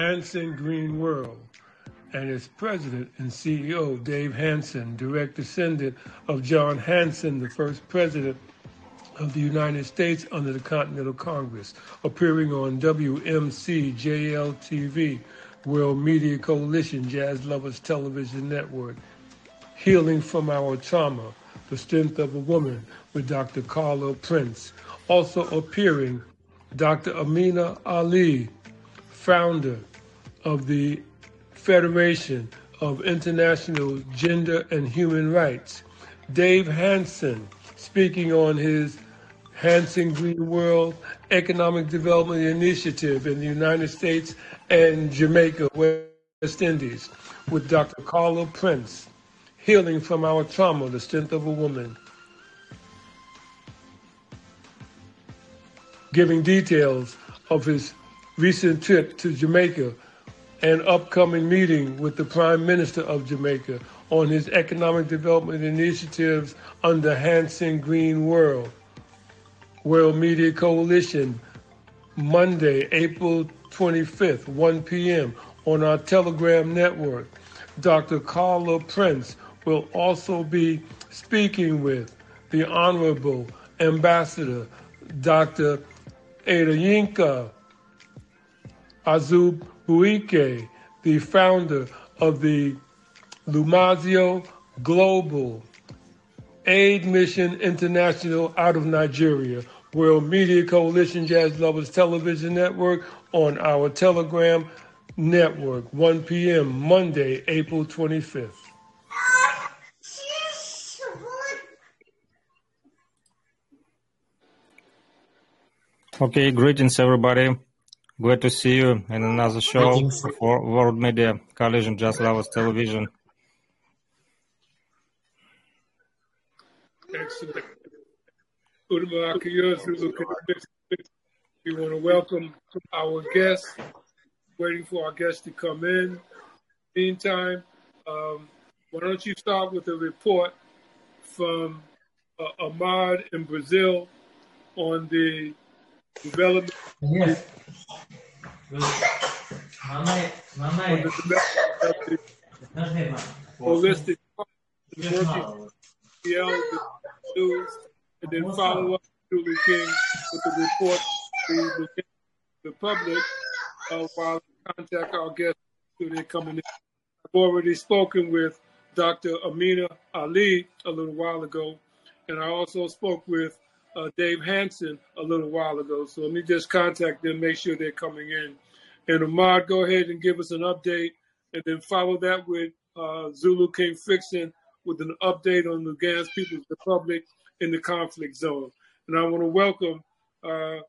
Hanson Green World and its president and CEO, Dave Hanson, direct descendant of John Hanson, the first president of the United States under the Continental Congress, appearing on WMC JL TV, World Media Coalition, Jazz Lovers Television Network, Healing from Our Trauma, The Strength of a Woman with Dr. Carla Prince. Also appearing, Dr. Amina Ali, founder of the Federation of International Gender and Human Rights. Dave Hanson, speaking on his Hanson Green World Economic Development Initiative in the United States and Jamaica, West Indies, with Dr. Carla Prince, Healing from Our Trauma, the Strength of a Woman. Giving details of his recent trip to Jamaica and upcoming meeting with the Prime Minister of Jamaica on his economic development initiatives under Hanson Green World. World Media Coalition, Monday, April 25th, 1 p.m. on our Telegram network. Dr. Carla Prince will also be speaking with the Honorable Ambassador Dr. Adeyinka Azub Buike, the founder of the Lumazio Global Aid Mission International out of Nigeria, World Media Coalition Jazz Lovers Television Network on our Telegram network, 1 p.m. Monday, April 25th. Okay, greetings everybody. Glad to see you in another show for World Media Coalition Jazz Lovers Television. Excellent. We want to welcome our guests, waiting for our guests to come in. Meantime, um, why don't you start with a report from uh, Ahmad in Brazil on the development Yes. Mamãe, on mamãe, the development of the não tem mais. holistic working. The news, and then follow up Julie King with the report to the, the public uh, while contact our guests who they're coming in. I've already spoken with Dr. Amina Ali a little while ago, and I also spoke with uh, Dave Hanson a little while ago. So let me just contact them, make sure they're coming in. And Ahmad, go ahead and give us an update, and then follow that with uh, Zulu King Fiction with an update on the Lugansk People's Republic in the conflict zone. And I want to welcome uh,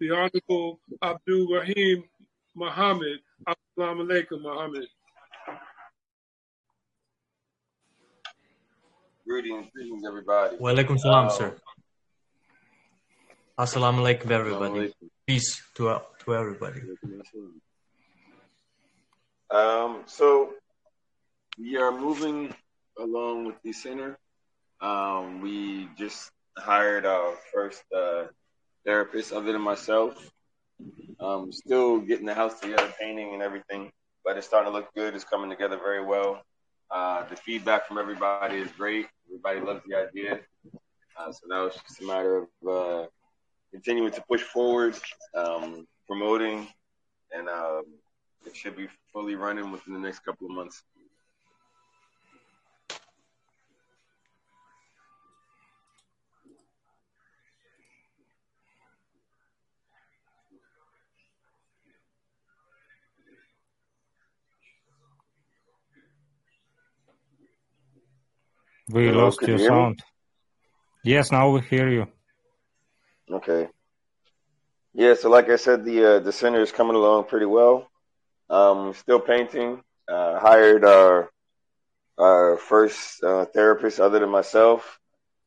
the Honorable Abdul Rahim Muhammad. Assalamu alaikum, Muhammad. Greetings, greetings, everybody. Walaikum salam, Um, sir. Assalamu alaikum, everybody. Peace to, to everybody. Um, so we are moving along with the center. Um, we just hired our first uh, therapist, other than myself. Um, still getting the house together, painting and everything, but it's starting to look good. It's coming together very well. Uh, the feedback from everybody is great. Everybody loves the idea. Uh, so now it's just a matter of uh, continuing to push forward, um, promoting, and um, it should be fully running within the next couple of months. We Hello, lost your you hear me? sound. Yes, now we hear you. Okay. Yeah, so like I said, the uh, the center is coming along pretty well. Um, still painting. Uh, hired our our first uh, therapist, other than myself,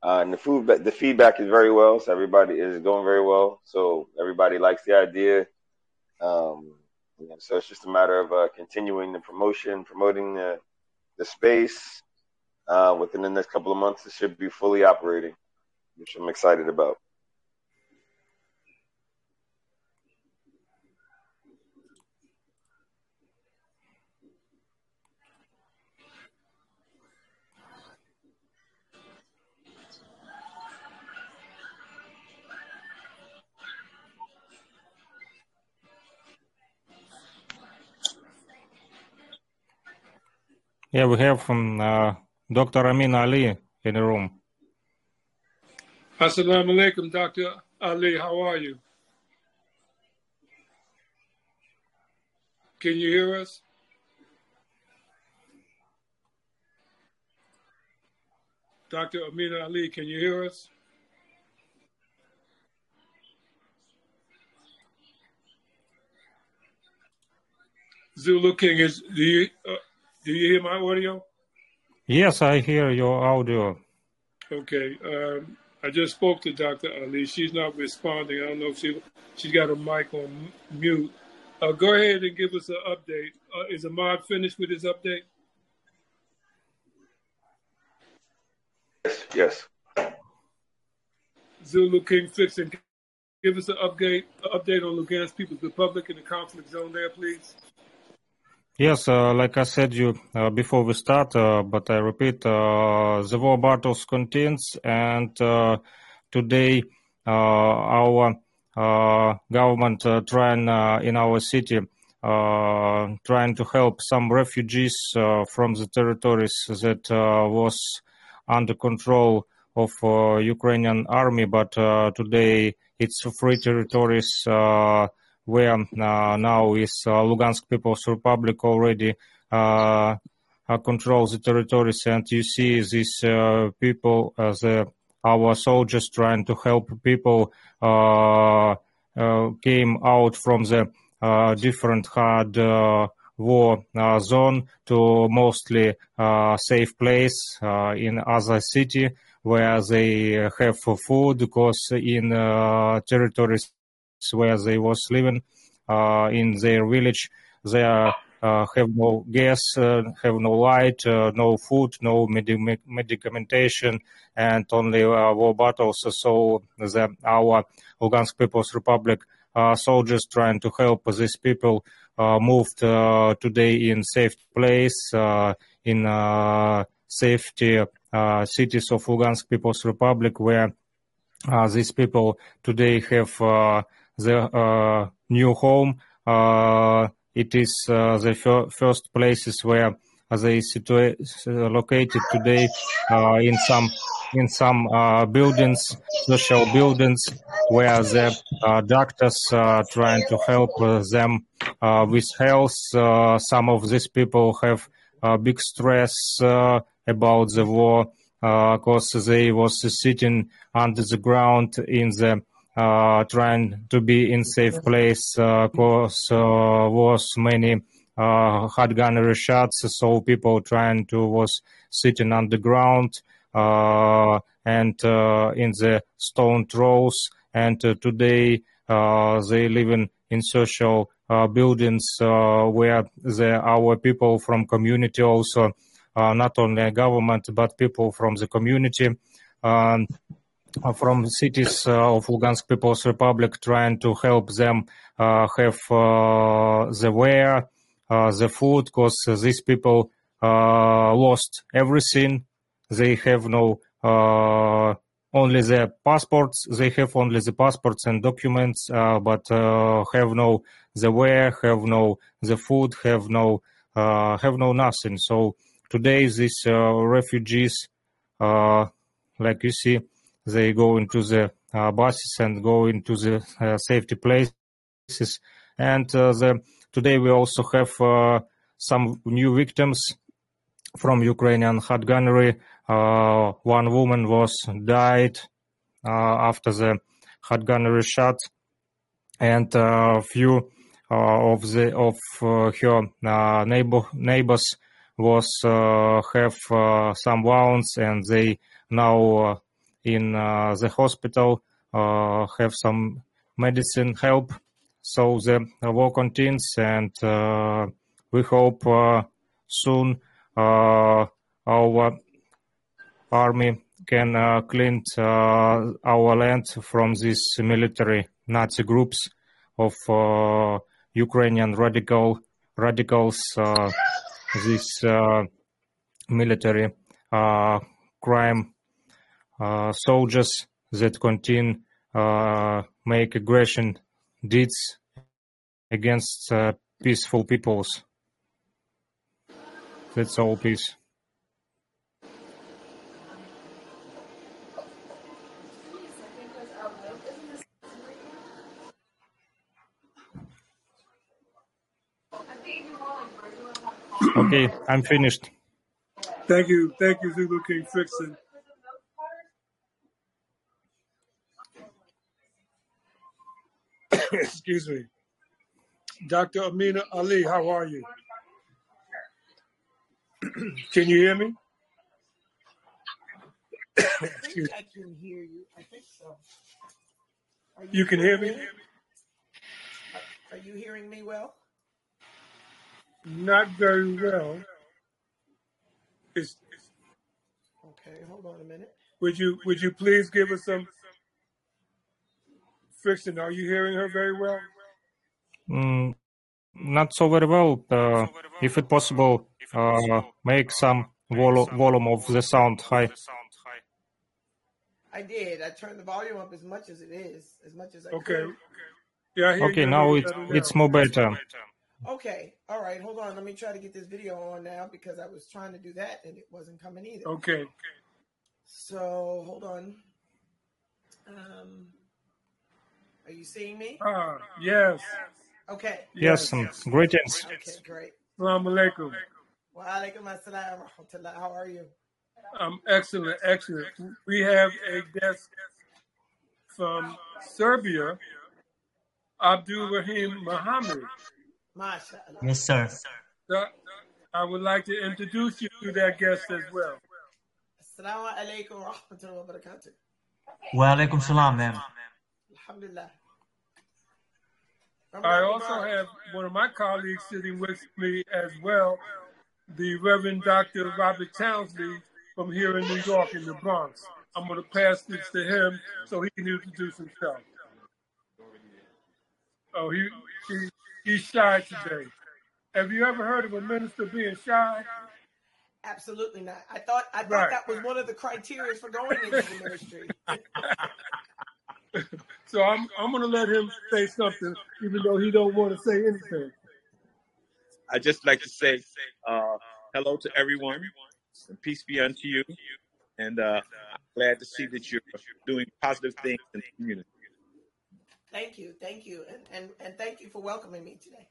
uh, and the food the feedback is very well. So everybody is going very well. So everybody likes the idea. Um, so it's just a matter of uh, continuing the promotion, promoting the the space. Uh, within the next couple of months, it should be fully operating, which I'm excited about. Yeah, we have um, uh, Dr. Amin Ali in the room. Assalamu alaikum, Dr. Ali. How are you? Can you hear us? Dr. Amin Ali, can you hear us? Zulu King is do you uh, do you hear my audio? Yes, I hear your audio. Okay. Um, I just spoke to Dr. Ali. She's not responding. I don't know if she she's got her mic on mute. Uh, go ahead and give us an update. Uh, is Ahmad finished with his update? Yes. Yes. Zulu King Fixing, give us an update update on Lugansk People's Republic and the conflict zone there, please. Yes, uh, like I said you uh, before we start, uh, but I repeat, uh, the war battles continues, and uh, today uh, our government trying in our city trying to help some refugees from the territories that was under control of Ukrainian army, but today it's free territories where uh, now is uh, Lugansk People's Republic already uh, controls the territories, and you see these people as our soldiers trying to help people came out from the different hard war uh, zone to mostly uh, safe place uh, in other city where they have food because in territories where they was living uh, in their village. They uh, have no gas, uh, have no light, no food, no med- medication, and only war battles. So the, our Lugansk People's Republic soldiers trying to help these people moved today in safe place in safety uh, cities of Lugansk People's Republic, where uh, these people today have uh, the uh, new home. Uh, it is uh, the fir- first places where they situa- located today uh, in some in some uh, buildings, social buildings, where the uh, doctors are trying to help them with health. some of these people have big stress about the war because they was sitting under the ground in the uh, trying to be in safe place uh, uh, was many uh, hard gunnery shots, so people trying to was sitting on the ground and in the stone throws. And today they live in, social buildings where the, our people from community also, not only government but people from the community. Um, uh, from cities uh, of Lugansk People's Republic, trying to help them uh, have the wear, the food, because these people lost everything. They have no only the passports. They have only the passports and documents, uh, but uh, have no the wear, have no the food, have no uh, have no nothing. So today these refugees, like you see, they go into the uh, buses and go into the uh, safety places. And uh, the, today we also have uh, some new victims from Ukrainian hard gunnery. Uh, one woman was died uh, after the hard gunnery shot, and a few of the of her neighbor neighbors was have some wounds, and they now in uh, the hospital uh, have some medicine help. So the war continues, and uh, we hope soon our army can uh, clean uh, our land from these military Nazi groups of uh, Ukrainian radical radicals. this military crime soldiers that continue uh, make aggression deeds against uh, peaceful peoples. That's all, peace. Okay, I'm finished. Thank you. Thank you, Zulu King Fixon. Excuse me. Dr. Amina Ali, how are you? Can you hear me? I think I can hear you. I think so. Are You can hear me? me? Are you hearing me well? Not very well. Is, Okay, hold on a minute. would you would you please give us some friction? Are you hearing her very well? Mm, not so very well. Uh, if it possible, uh, make some vol- volume of the sound high. I did. I turned the volume up as much as it is, as much as I Okay. could. Yeah, I hear Okay, you now little it's better it's more better. Okay, all right. Hold on. Let me try to get this video on now because I was trying to do that and it wasn't coming either. Okay. So hold on. Um, are you seeing me? Ah, yes. Okay. Yes, um, greetings. Okay, great. Assalamu alaikum. Wa alaikum assalam wa rahmatullah. How are you? Um, excellent, excellent. We have a guest from Serbia, Abdul Rahim Mohammed. MashaAllah. Yes, sir. So I would like to introduce you to that guest as well. Assalamu alaikum wa rahmatullahi wa barakatuh. Wa alaikum salam, ma'am. Alhamdulillah. I also have one of my colleagues sitting with me as well, the Reverend Dr. Robert Townsley from here in New York in the Bronx. I'm going to pass this to him so he can introduce himself. Oh, he, he he's shy today. Have you ever heard of a minister being shy? Absolutely not. I thought I thought Right. that was one of the criteria for going into the ministry. So I'm I'm going to let him say something, even though he don't want to say anything. I just like to say uh, hello to everyone and peace be unto you. And uh, I'm glad to see that you're doing positive things in the community. Thank you, thank you, and, and and thank you for welcoming me today.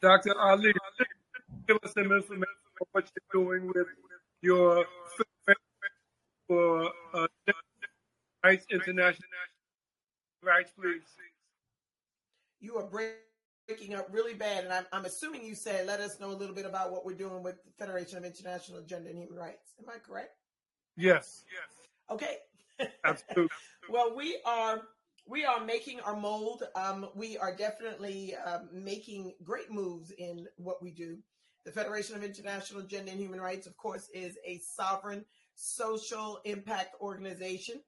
Dr. Ali, give us some information on what you're doing with your for uh, Rights International Rights, please. You are breaking up really bad, and I'm, I'm assuming you said let us know a little bit about what we're doing with the Federation of International Gender and Human Rights. Am I correct? Yes, Yes. Okay. absolutely. well, we are we are making our mold. Um, we are definitely um, making great moves in what we do. The Federation of International Gender and Human Rights, of course, is a sovereign social impact organization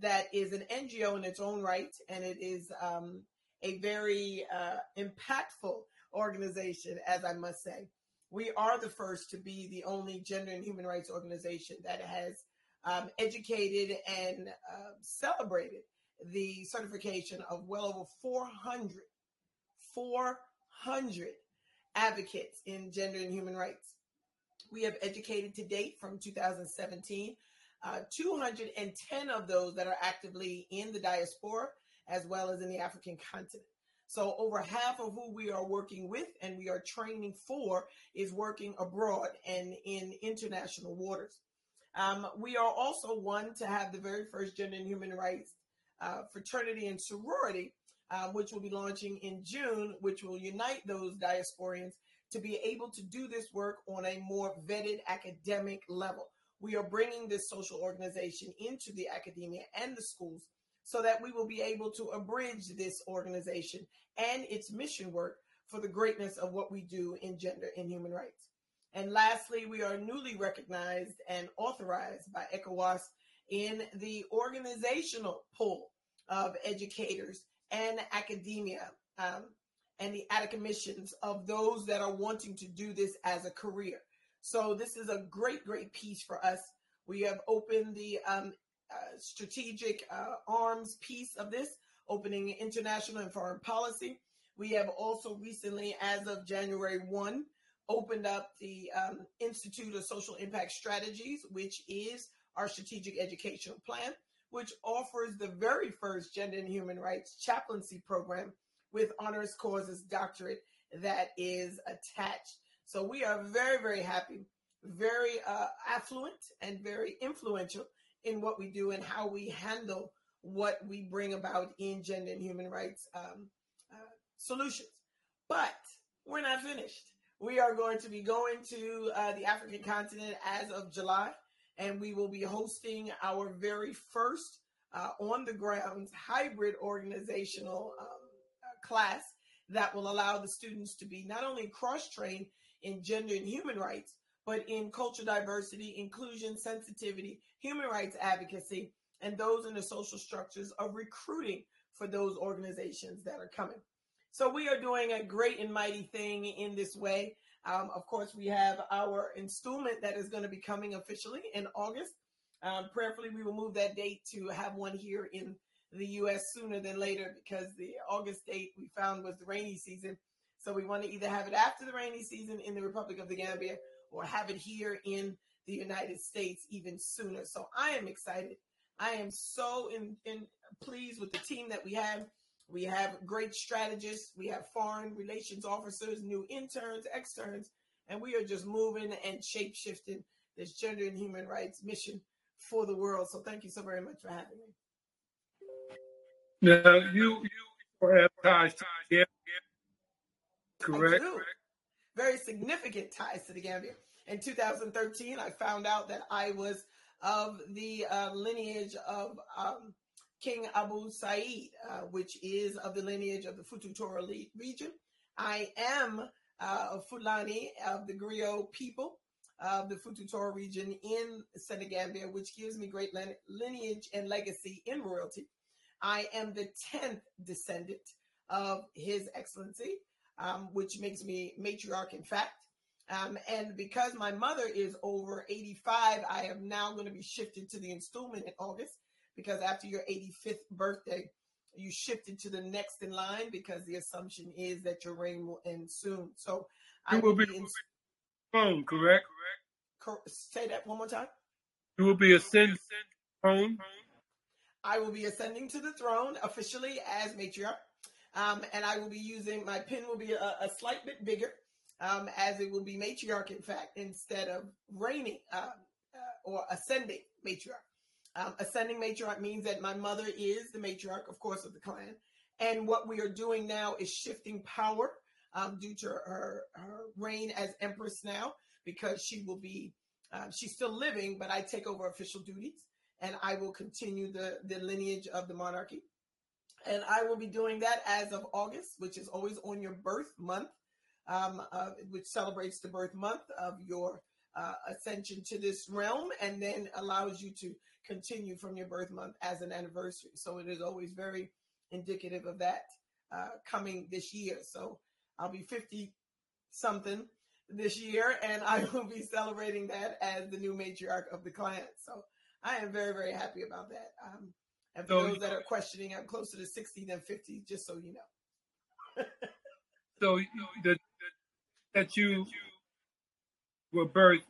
that is an NGO in its own right, and it is um, a very uh, impactful organization, as I must say. We are the first to be the only gender and human rights organization that has um, educated and uh, celebrated the certification of well over 400, 400 advocates in gender and human rights. We have educated to date from 2017, uh, 210 of those that are actively in the diaspora as well as in the African continent. So over half of who we are working with and we are training for is working abroad and in international waters. Um, we are also one to have the very first gender and human rights uh, fraternity and sorority, uh, which will be launching in June, which will unite those diasporians to be able to do this work on a more vetted academic level. We are bringing this social organization into the academia and the schools so that we will be able to abridge this organization and its mission work for the greatness of what we do in gender and human rights. And lastly, we are newly recognized and authorized by ECOWAS in the organizational pool of educators and academia um, and the academicians of those that are wanting to do this as a career. So this is a great, great piece for us. We have opened the um, uh, strategic uh, arms piece of this, opening international and foreign policy. We have also recently, as of January 1, opened up the um, Institute of Social Impact Strategies, which is our strategic educational plan, which offers the very first gender and human rights chaplaincy program with honors causes doctorate that is attached. So we are very, very happy, very uh, affluent, and very influential in what we do and how we handle what we bring about in gender and human rights um, uh, solutions. But we're not finished. We are going to be going to uh, the African continent as of July, and we will be hosting our very first uh, on the ground hybrid organizational um, uh, class that will allow the students to be not only cross trained in gender and human rights, but in cultural diversity, inclusion, sensitivity, human rights advocacy, and those in the social structures of recruiting for those organizations that are coming. So we are doing a great and mighty thing in this way. Um, of course, we have our installment that is going to be coming officially in August. Um, prayerfully, we will move that date to have one here in the U.S. sooner than later because the August date we found was the rainy season. So we want to either have it after the rainy season in the Republic of the Gambia or have it here in the United States even sooner. So I am excited. I am so in, in pleased with the team that we have. We have great strategists. We have foreign relations officers, new interns, externs, and we are just moving and shape shifting this gender and human rights mission for the world. So thank you so very much for having me. Now you you have to correct? Very significant ties to the Gambia. In 2013, I found out that I was of the uh, lineage of um, King Abu Said, uh, which is of the lineage of the Futa Toro region. I am uh, a Fulani of the Griot people of the Futa Toro region in Senegambia, which gives me great lineage and legacy in royalty. I am the 10th descendant of His Excellency, um, which makes me matriarch, in fact. Um, and because my mother is over 85, I am now going to be shifted to the installment in August because after your 85th birthday, you shifted to the next in line because the assumption is that your reign will end soon. So I will be be in, home, correct? cor- say that one more time. You will be ascending home. I will be ascending to the throne officially as matriarch. Um, and I will be using my pen will be a, a slight bit bigger, um, as it will be matriarch, in fact, instead of reigning um, uh, or ascending matriarch. Um, ascending matriarch means that my mother is the matriarch, of course, of the clan. And what we are doing now is shifting power um, due to her, her reign as empress now, because she will be, uh, she's still living, but I take over official duties and I will continue the, the lineage of the monarchy. And I will be doing that as of August, which is always on your birth month, um, uh, which celebrates the birth month of your uh, ascension to this realm and then allows you to continue from your birth month as an anniversary. So it is always very indicative of that uh, coming this year. So I'll be 50 something this year and I will be celebrating that as the new matriarch of the clan. So I am very, very happy about that. Um, and for So those that are questioning, I'm closer to 60 than 50, just so you know. so you- the, that you were birthed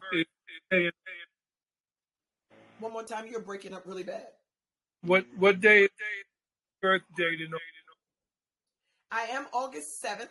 One more time, you're breaking up really bad. what what day is birthday to know? I am August 7th.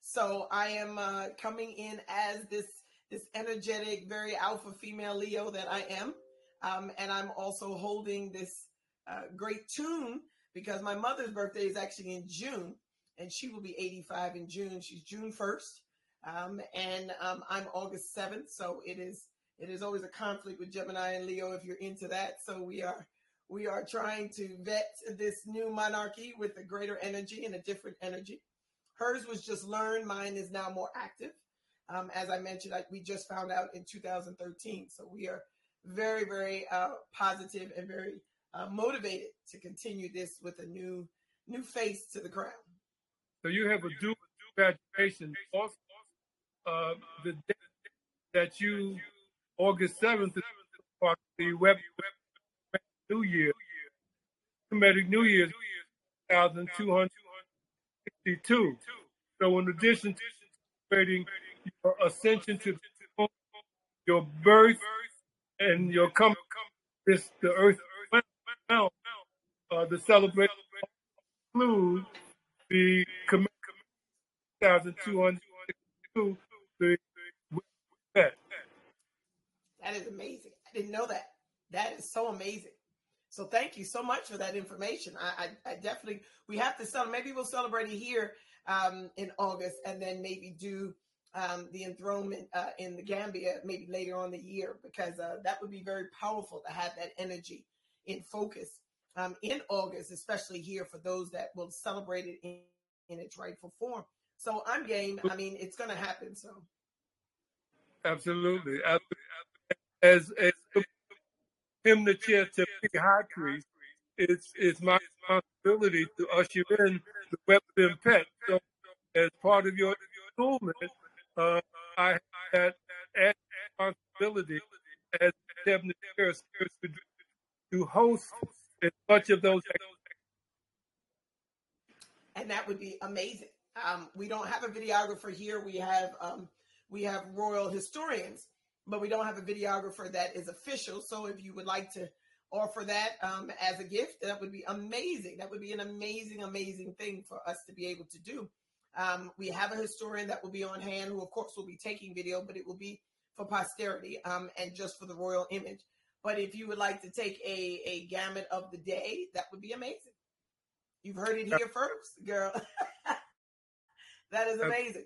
So I am uh, coming in as this this energetic, very alpha female Leo that I am. Um, and I'm also holding this uh, great tune because my mother's birthday is actually in June and she will be 85 in June. She's June 1st. Um, and um, I'm August 7th. So it is it is always a conflict with Gemini and Leo if you're into that. So we are we are trying to vet this new monarchy with a greater energy and a different energy. Hers was just learned. Mine is now more active. Um, as I mentioned, I, we just found out in 2013. So we are very, very uh, positive and very uh, motivated to continue this with a new new face to the crown. So you have a dual graduation. Also, uh, the day that you August seventh the web New Year, Semitic New Year, thousand two hundred sixty-two. So in addition to celebrating your ascension to your birth, and your coming this the earth Uh, the celebration include the commitment 1262 the That is amazing. I didn't know that. That is so amazing. So thank you so much for that information. I, I, I definitely we have to celebrate. Maybe we'll celebrate it here um, in August, and then maybe do um, the enthronement uh, in the Gambia maybe later on the year because uh, that would be very powerful to have that energy in focus um, in August, especially here for those that will celebrate it in, in its rightful form. So I'm game. I mean, it's going to happen. So Absolutely. As, as him the chair to be high priest, it's it's my responsibility to usher in the weapon pet. So as part of your enrollment, uh, I have that responsibility as the chair to, to host as much of those and that would be amazing. Um, we don't have a videographer here. We have um, we have royal historians, but we don't have a videographer that is official. So if you would like to offer that um, as a gift, that would be amazing. That would be an amazing, amazing thing for us to be able to do. Um, we have a historian that will be on hand, who of course will be taking video, but it will be for posterity um, and just for the royal image. But if you would like to take a, a gamut of the day, that would be amazing. You've heard it here first, girl. that is amazing.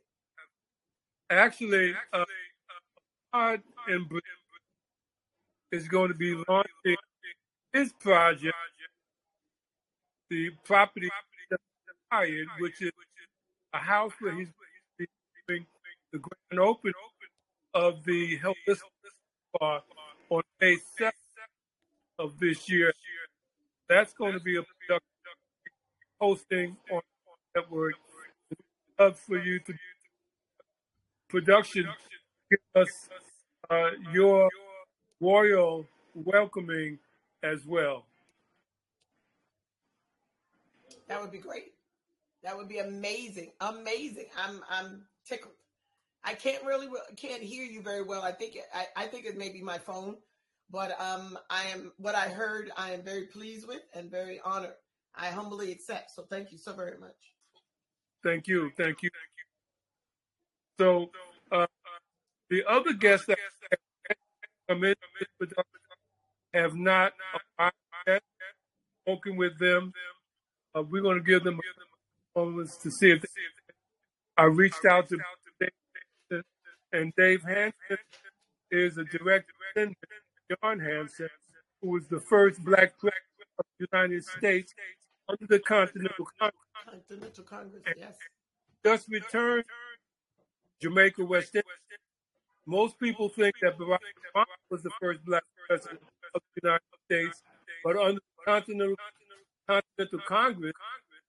Actually, uh, Britain is going to be launching his project, the property acquired, which is a house where he's doing the grand opening of the Holistic Bar on May 7th of this year. That's going to be a production hosting on network. Love for you to production give us uh, your royal welcoming as well. That would be great. That would be amazing. Amazing. I'm I'm tickled. I can't really can't hear you very well. I think I, I think it may be my phone, but um I am what I heard. I am very pleased with and very honored. I humbly accept. So thank you so very much. Thank you. Thank you. Thank you. So uh, the other guests that come in have not. Spoken with them. Uh, we're going to give them moments to see if they, I reached out to and Dave Hanson is a direct descendant of John Hanson, who was the first black president of the United States under the Continental Congress. Continental Congress, yes. Just returned Jamaica, West Indies. Most people think that Barack Obama was the first black president of the United States, but under the Continental, Continental Congress,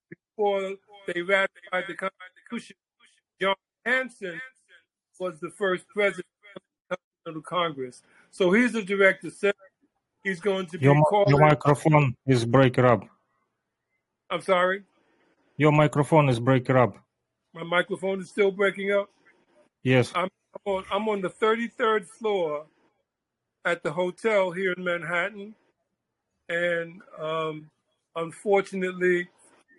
before they ratified the Constitution, John Hanson was the first president of the Congress. So he's a direct descendant. He's going to be Your, calling. your microphone is breaking up. I'm sorry, Your microphone is breaking up. my microphone is still breaking up. Yes. I'm I'm on, I'm on the 33rd floor at the hotel here in Manhattan, and um, unfortunately,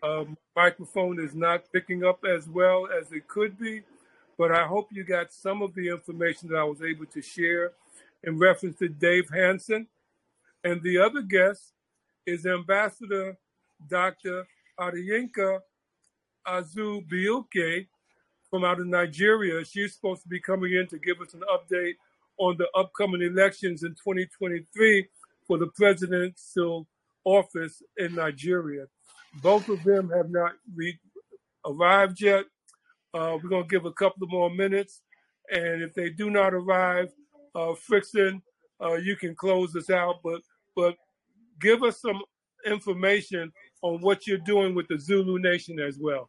um, microphone is not picking up as well as it could be. But I hope you got some of the information that I was able to share in reference to Dave Hanson. And the other guest is Ambassador Dr. Adeyinka Azu from out of Nigeria. She's supposed to be coming in to give us an update on the upcoming elections in 2023 for the presidential office in Nigeria. Both of them have not re- arrived yet. Uh, we're going to give a couple more minutes. And if they do not arrive, uh, Frickson, uh, you can close us out. But, but give us some information on what you're doing with the Zulu Nation as well.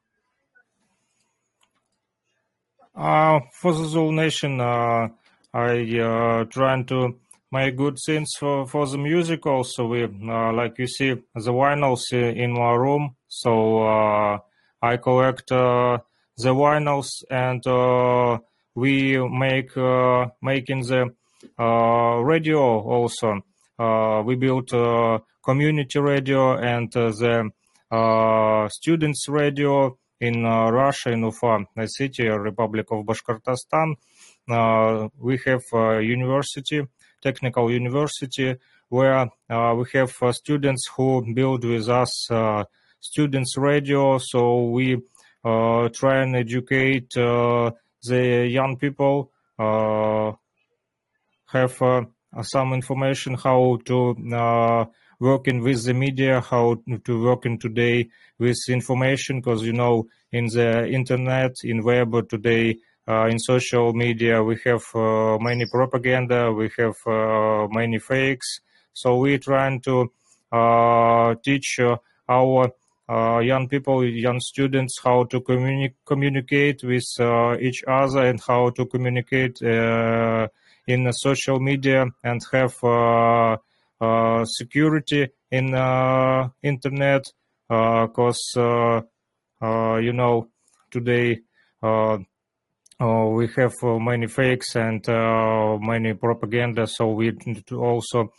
Uh, for the Zulu Nation, uh, I uh, trying to make good things for, for the music. Also, we uh, like you see the vinyls in my room, so uh, I collect the vinyls and uh, we make uh, making the uh, radio also. Uh, we built community radio and the students radio in Russia, in Ufa city, Republic of Bashkortostan. we have university, technical university, where we have students who build with us students radio. So we try and educate the young people, have some information how to work in with the media, how to work in today with information, because you know in the internet, in web today, uh, in social media, we have uh, many propaganda, we have uh, many fakes. So we're trying to teach our uh, young people, young students, how to communi- communicate with uh, each other and how to communicate uh, in social media and have uh, security in uh, internet because uh, you know today we have many fakes and many propaganda so we also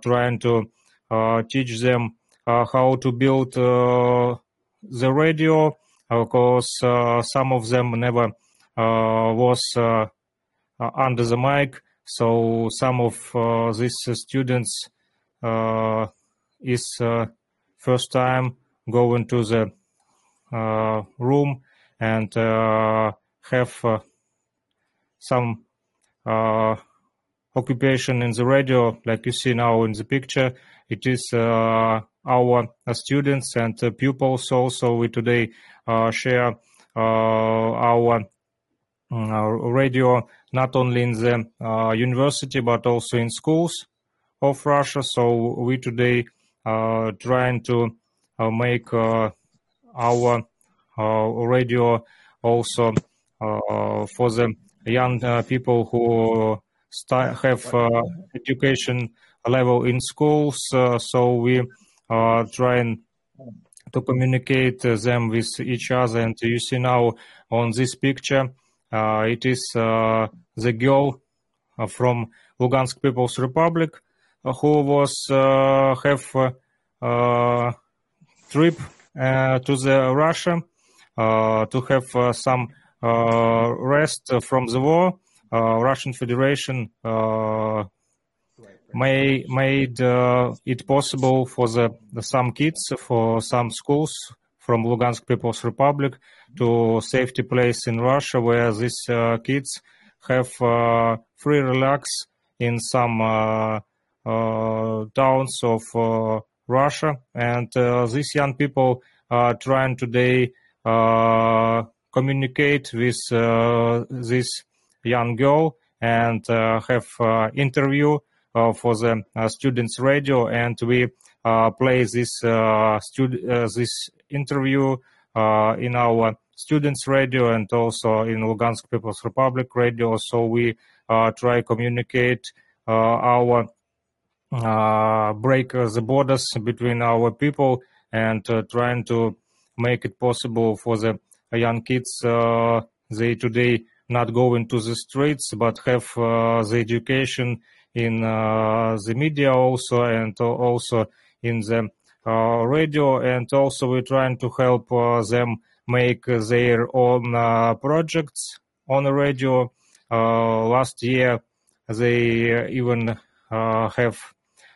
trying to teach them how to build the radio because some of them never was under the mic so some of uh, these students uh, is uh, first time going to the uh, room and have some occupation in the radio, like you see now in the picture. It is uh, our uh, students and uh, pupils also. We today share our radio not only in the uh, university but also in schools of Russia. So we today uh, trying to uh, make uh, our uh, radio also uh, for the young people who have education level in schools. so we are trying to communicate them with each other. And you see now on this picture, uh, it is uh, the girl uh, from Lugansk People's Republic who was have trip to the Russia to have some rest from the war. Russian Federation may made uh, it possible for the, the, some kids for some schools from Lugansk People's Republic to safety place in Russia where these uh, kids have uh, free relax in some uh, uh, towns of Russia. And these young people are trying today communicate with this young girl and have interview Uh, for the uh, students radio and we uh, play this stud- this interview in our students radio and also in Lugansk People's Republic radio. So we uh, try communicate uh, our uh, break the borders between our people and trying to make it possible for the young kids they today not go into the streets but have the education in uh, the media also and also in the uh, radio and also we're trying to help uh, them make their own uh, projects on the radio. Uh, last year, they even have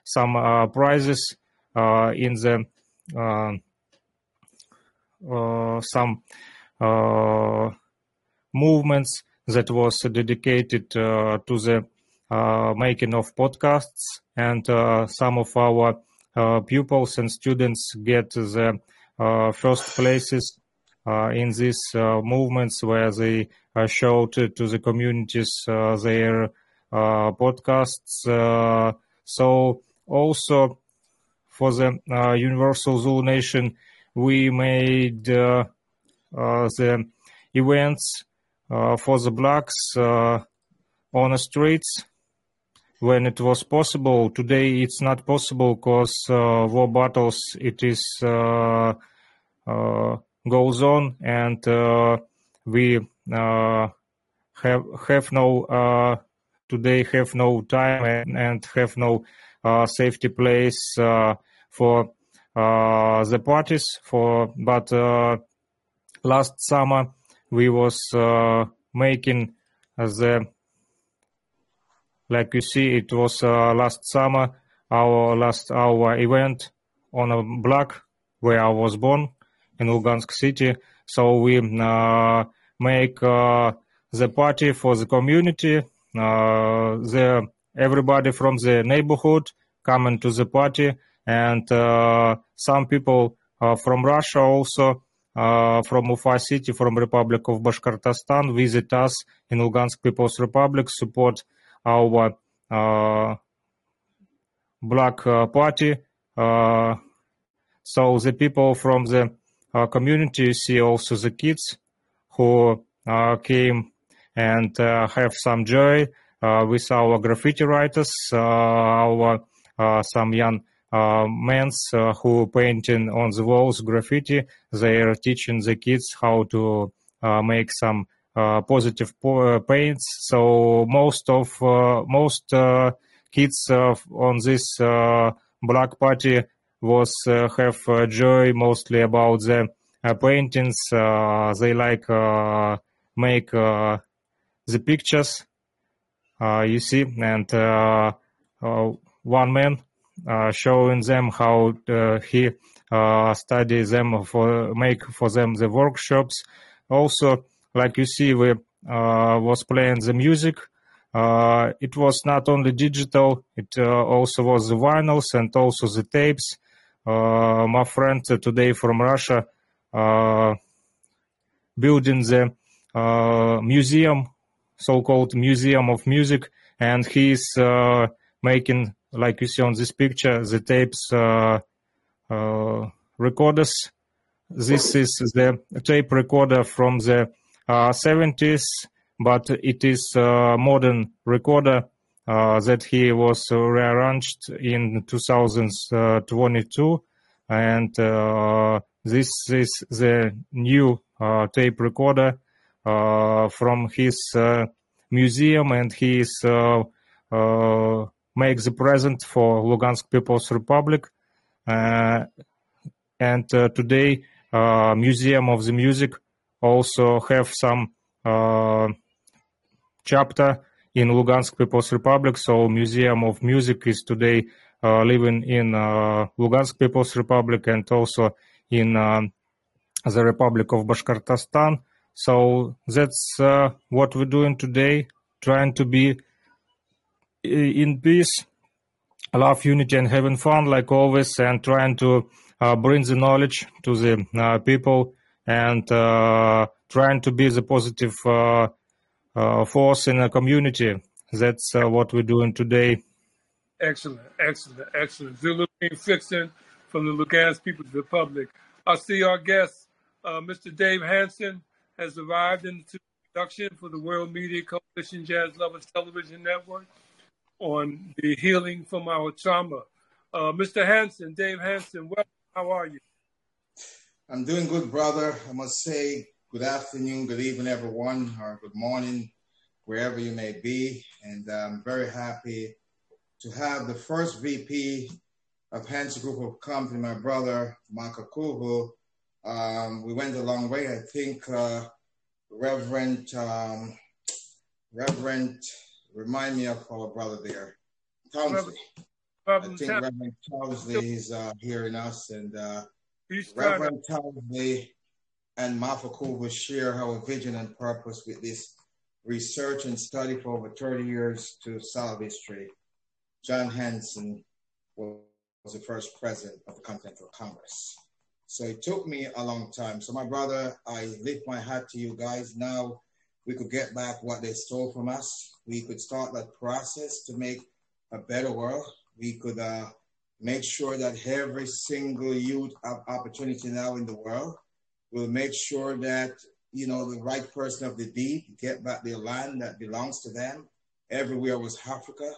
some prizes in the some movements that was dedicated to the making of podcasts and uh, some of our uh, pupils and students get the first places uh, in these uh, movements where they uh, show to, to the communities their podcasts. so also for the Universal Zulu Nation, we made the events for the blacks on the streets when it was possible. Today it's not possible because uh, war battles it is uh, uh, goes on and uh, we uh, have have no uh, today have no time and, and have no safety place for the parties. For but last summer we was making the like you see it was uh, last summer our last our event on a block where I was born in Lugansk city. So we uh, make uh, the party for the community. The everybody from the neighborhood coming to the party, and some people from Russia also. Uh, from Ufa city, from Republic of Bashkortostan, visit us in Lugansk People's Republic, support our uh, uh, Black uh, Party. so the people from the community see also the kids who came and have some joy with our graffiti writers, our some young uh, men uh, who painting on the walls graffiti. They are teaching the kids how to uh, make some Uh, positive uh, paints. So most of uh, most kids on this black party was have joy mostly about the paintings. they like make the pictures you see and one man uh, showing them how uh, he uh, study them for make for them the workshops. Also, like you see, we was playing the music. it was not only digital; it also was the vinyls and also the tapes. my friend today from Russia building the uh, museum, so-called museum of music, and he's uh, making like you see on this picture, the tapes uh, uh, recorders. This is the tape recorder from the 70s, uh, but it is a modern recorder uh, that he was rearranged in 2022. Uh, and this is the new tape recorder from his museum, and he is make the present for Lugansk People's Republic. Uh, and uh, today, uh, Museum of the Music also have some chapter in Lugansk People's Republic. So Museum of Music is today uh, living in uh, Lugansk People's Republic and also in uh, the Republic of Bashkortostan. So that's what we're doing today, trying to be in peace, love, unity, and having fun like always, and trying to uh, bring the knowledge to the uh, people and uh, trying to be the positive uh, uh, force in a community. That's uh, what we're doing today. Excellent, excellent, excellent. Zulu King Fixin from the Lugansk People's Republic. I see our guest, Mr. Dave Hanson, has arrived into production for the World Media Coalition Jazz Lovers Television Network on the healing from our trauma. Uh, Mr. Hanson, Dave Hanson, well, how are you? I'm doing good, brother. I must say good afternoon, good evening, everyone, or good morning, wherever you may be. And I'm very happy to have the first VP of Hanson Group of Company, my brother, Marco Kuvu. Um, we went a long way. I think uh, Reverend um, Reverend Remind me of our brother there, Townsley. I think Reverend Townsley is uh, hearing us, and uh, Reverend to- Townsley and Mafakuva share our vision and purpose with this research and study for over 30 years to solve history. John Hanson was the first president of the Continental Congress. So it took me a long time. So, my brother, I lift my hat to you guys. Now we could get back what they stole from us. We could start that process to make a better world. We could uh, make sure that every single youth have opportunity now in the world. We'll make sure that you know the right person of the deed get back their land that belongs to them. Everywhere was Africa,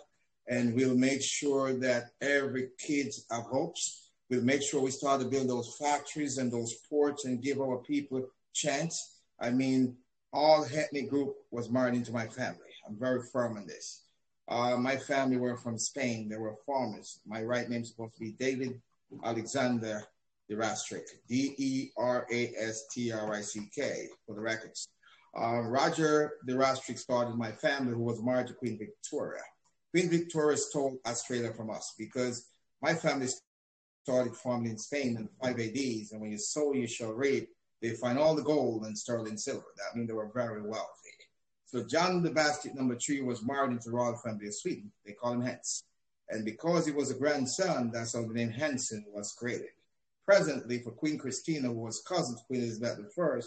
and we'll make sure that every kid have hopes. We'll make sure we start to build those factories and those ports and give our people chance. I mean, all ethnic group was married into my family. I'm very firm on this. Uh, my family were from Spain. They were farmers. My right name is supposed to be David Alexander Derastrick, D-E-R-A-S-T-R-I-C-K, for the records. Uh, Roger Derastrick started my family, who was married to Queen Victoria. Queen Victoria stole Australia from us because my family started farming in Spain in the five ADs, and when you sow, you shall reap. They find all the gold and sterling silver. That means they were very wealthy. So John the Baptist number three was married into the royal family of Sweden. They call him Hans. And because he was a grandson, that's how the name Hanson was created. Presently, for Queen Christina, who was cousin to Queen Elizabeth I,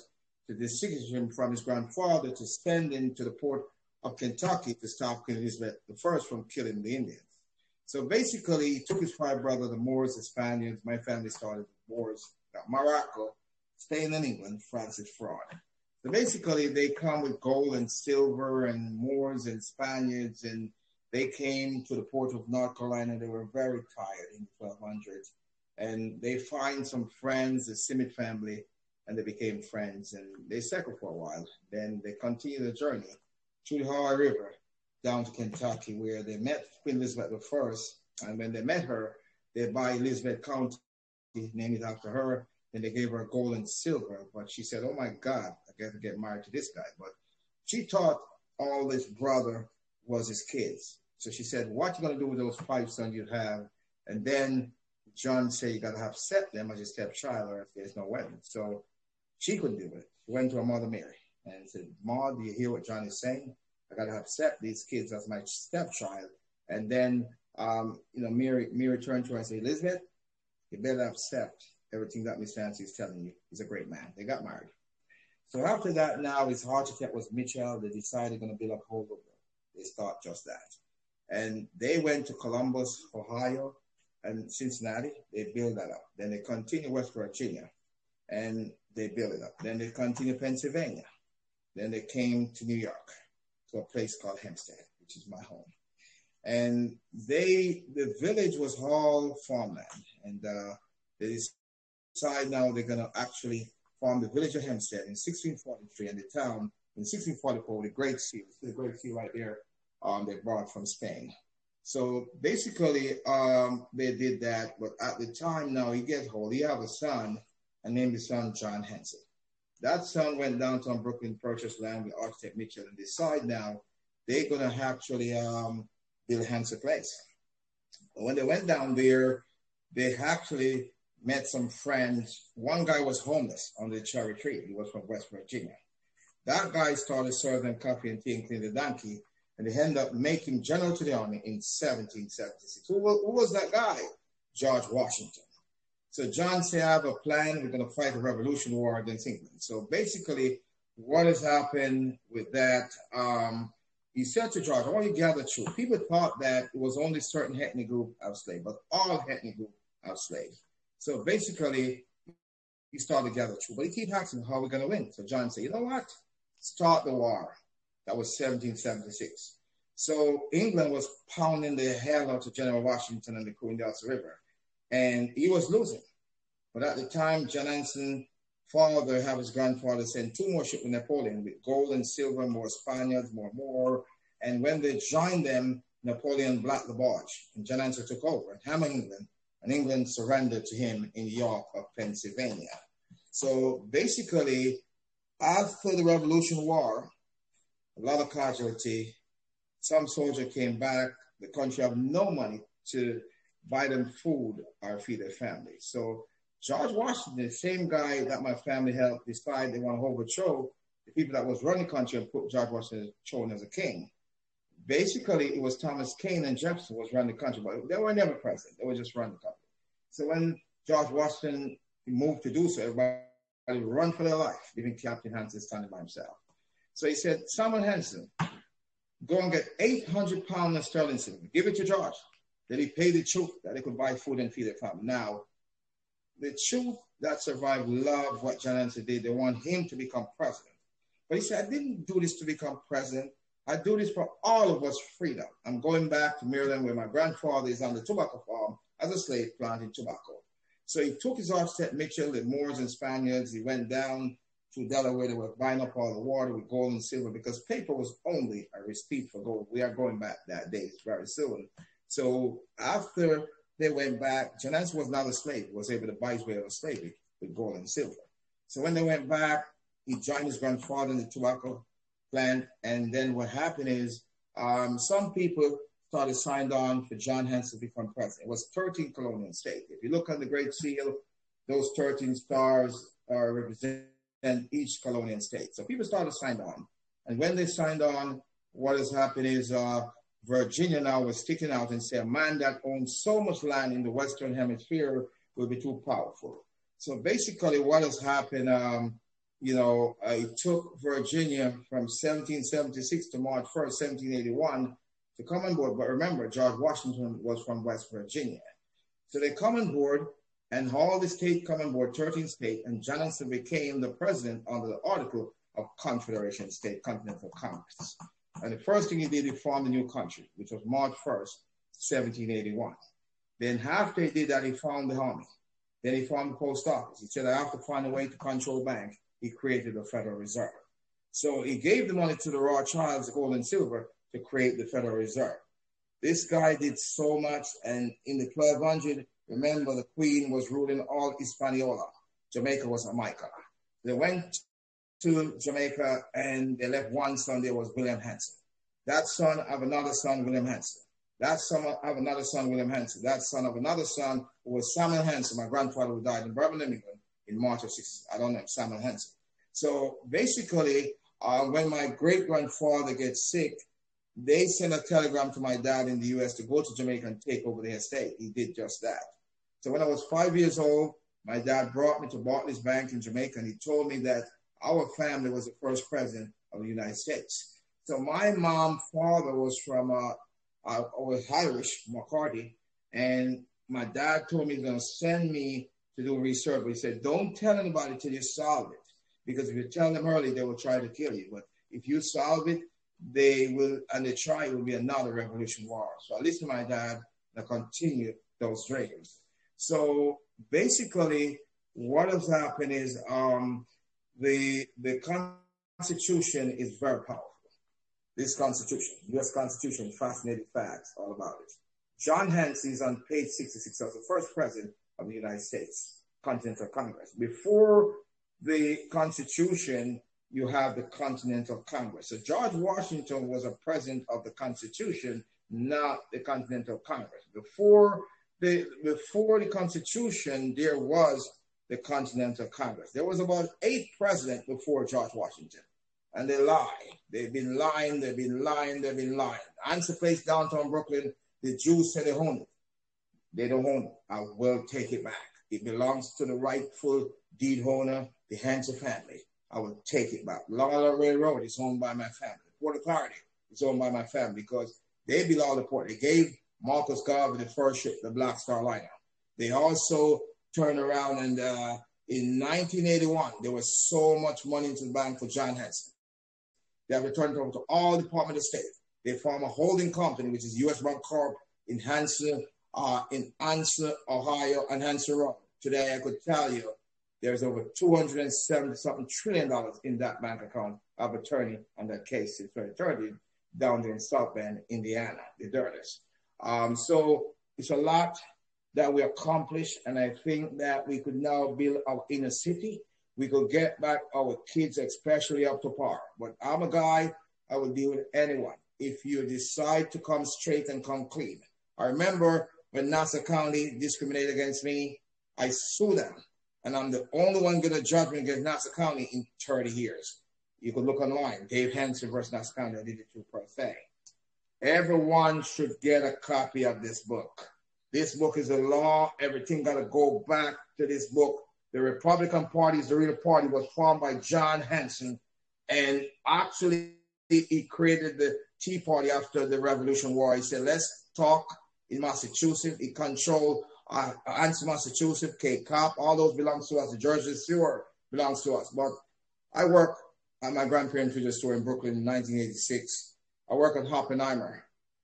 to distinguish him from his grandfather to send him to the port of Kentucky to stop Queen Elizabeth I from killing the Indians. So basically, he took his five brothers, the Moors, the Spaniards. My family started the Moors, got Morocco, Spain, and England, France Francis fraud. So basically, they come with gold and silver and Moors and Spaniards, and they came to the port of North Carolina. They were very tired in the 1200s, and they find some friends, the Simmet family, and they became friends, and they settled for a while. Then they continued the journey through the Ohio River down to Kentucky, where they met Queen Elizabeth I. And when they met her, they buy Elizabeth County, named it after her, and they gave her gold and silver. But she said, "Oh my God, I got to get married to this guy." But she thought all his brother was his kids. So she said, "What you gonna do with those five sons you have?" And then John said, "You gotta have set them as your stepchild, or if there's no wedding." So she couldn't do it. She went to her mother Mary and said, "Ma, do you hear what John is saying? I gotta have accept these kids as my stepchild." And then, um, you know, Mary Mary turned to her and said, "Elizabeth, you better accept everything that Miss Fancy is telling you. He's a great man. They got married. So after that, now it's hard to architect was Mitchell. They decided they're going to build a whole They start just that. And they went to Columbus, Ohio, and Cincinnati. They build that up. Then they continue West Virginia, and they build it up. Then they continue Pennsylvania. Then they came to New York, to a place called Hempstead, which is my home. And they, the village was all farmland, and uh, they decide now they're going to actually form the village of Hempstead in 1643 and the town in 1644 the Great Seal. The Great Seal right there um, they brought from Spain. So basically, um, they did that. But at the time now, he gets old. He have a son and named his son John Hanson. That son went downtown Brooklyn, purchased land with architect Mitchell, and decide now they're going to actually um, build Hanson Place. When they went down there, they actually met some friends. One guy was homeless on the cherry tree. He was from West Virginia. That guy started serving coffee and tea and cleaning the donkey, and they ended up making general to the army in 1776. Who, who was that guy? George Washington. So John said, I have a plan. We're going to fight a revolution war against England. So basically, what has happened with that? Um, he said to George, I want you to gather truth. People thought that it was only certain ethnic group of slaves, but all ethnic group of slaves. So basically, he started to gather troops. But he keep asking, how are we going to win? So John said, you know what? Start the war. That was 1776. So England was pounding the hell out of General Washington and the Delta River. And he was losing. But at the time, John Hanson father had his grandfather send two more ships with Napoleon with gold and silver, more Spaniards, more more. And when they joined them, Napoleon blocked the barge. And John Hanson took over and hammered England and England surrendered to him in York of Pennsylvania. So basically, after the Revolution War, a lot of casualty. Some soldier came back. The country had no money to buy them food or feed their family. So George Washington, the same guy that my family helped decide they want to overthrow the people that was running the country and put George Washington as a king basically it was Thomas Kane and Jefferson was running the country, but they were never president. They were just running the country. So when George Washington moved to do so, everybody run for their life, leaving Captain Hanson standing by himself. So he said, Samuel Hanson, go and get 800 pounds of sterling silver. Give it to George. Then he paid the truth that they could buy food and feed their family. Now, the truth that survived love what John Hanson did. They want him to become president. But he said, I didn't do this to become president. I do this for all of us freedom. I'm going back to Maryland where my grandfather is on the tobacco farm as a slave planting tobacco. So he took his architect Mitchell, the Moors and Spaniards. He went down to Delaware. They were buying up all the water with gold and silver because paper was only a receipt for gold. We are going back that day very soon. So after they went back, Hanson was not a slave. Was able to buy his way out of slavery with gold and silver. So when they went back, he joined his grandfather in the tobacco plant. And then what happened is um, some people started signed on for John Hanson to become president. It was 13 colonial states. If you look on the Great Seal, those 13 stars are represent each colonial state. So people started signed on. And when they signed on, what has happened is uh, Virginia now was sticking out and said, a man that owns so much land in the Western Hemisphere will be too powerful. So basically, what has happened, um, you know, it took Virginia from 1776 to March 1st, 1781 to come on board. But remember, George Washington was from West Virginia. So they come on board, and all the state come on board, 13 states, and Johnson became the president under the article of Confederation State Continental Congress. And the first thing he did, he formed a new country, which was March 1st, 1781. Then after he did that, he formed the army. Then he formed the post office. He said, I have to find a way to control bank. He created the Federal Reserve. So he gave the money to the Rothschilds, gold and silver, to create the Federal Reserve. This guy did so much, and in the 1200, remember the Queen was ruling all Hispaniola. Jamaica was Jamaica. They went to Jamaica and they left one son there was William Hanson. That son of another son, William Hanson. That son of another son, William Hanson. That son of another son was Samuel Hanson, my grandfather who died in Birmingham, England in March of 60. I don't know, Samuel Hanson. So basically, uh, when my great grandfather gets sick, they sent a telegram to my dad in the US to go to Jamaica and take over the estate. He did just that. So when I was five years old, my dad brought me to Barclays Bank in Jamaica and he told me that our family was the first president of the United States. So my mom, father was from, uh, uh was Irish, McCarty, and my dad told me he's going to send me to do research. But he said, don't tell anybody till you solve it. Because if you tell them early, they will try to kill you. But if you solve it, they will, and they try, it will be another revolution war. So I listened to my dad and continue those dreams. So basically, what has happened is um, the the Constitution is very powerful. This Constitution, U.S. Constitution, fascinating facts all about it. John Hanson is on page 66 as the first president of the United States Continental Congress. Before the Constitution, you have the Continental Congress. So George Washington was a president of the Constitution, not the Continental Congress. Before the before the Constitution, there was the Continental Congress. There was about eight presidents before George Washington, and they lie. They've been lying. They've been lying. They've been lying. Hanson place downtown Brooklyn. The Jews say they own it. They don't own it. I will take it back. It belongs to the rightful deed owner, the Hanson family. I will take it back. Long Island Railroad is owned by my family. Port Authority is owned by my family because they belong to port. They gave Marcus Garvey the first ship, the Black Star Liner. They also turned around and uh, in 1981, there was so much money into the bank for John Hanson. They have returned over to all Department of State. They form a holding company, which is U.S. Bank Corp in Hanson, uh, in Anson, Ohio, and Hanson Road. Today, I could tell you there's over 270 something trillion dollars in that bank account of attorney on that case. It's attorney down there in South Bend, Indiana, the Dirters. Um, so it's a lot that we accomplished. And I think that we could now build our inner city. We could get back our kids, especially up to par. But I'm a guy, I will deal with anyone. If you decide to come straight and come clean. I remember when Nassau County discriminated against me, I sued them. And I'm the only one getting a judgment against Nassau County in 30 years. You could look online, Dave Hanson versus Nassau County. I did it through pro se. Everyone should get a copy of this book. This book is a law. Everything got to go back to this book. The Republican Party is the real party was formed by John Hanson. And actually, he created the Tea Party after the Revolution War. He said, let's talk in Massachusetts. He controlled uh, Anson, Massachusetts, Cape Cod, all those belongs to us. The Jersey Shore belongs to us. But I work at my grandparents' video store in Brooklyn in 1986. I work at Oppenheimer.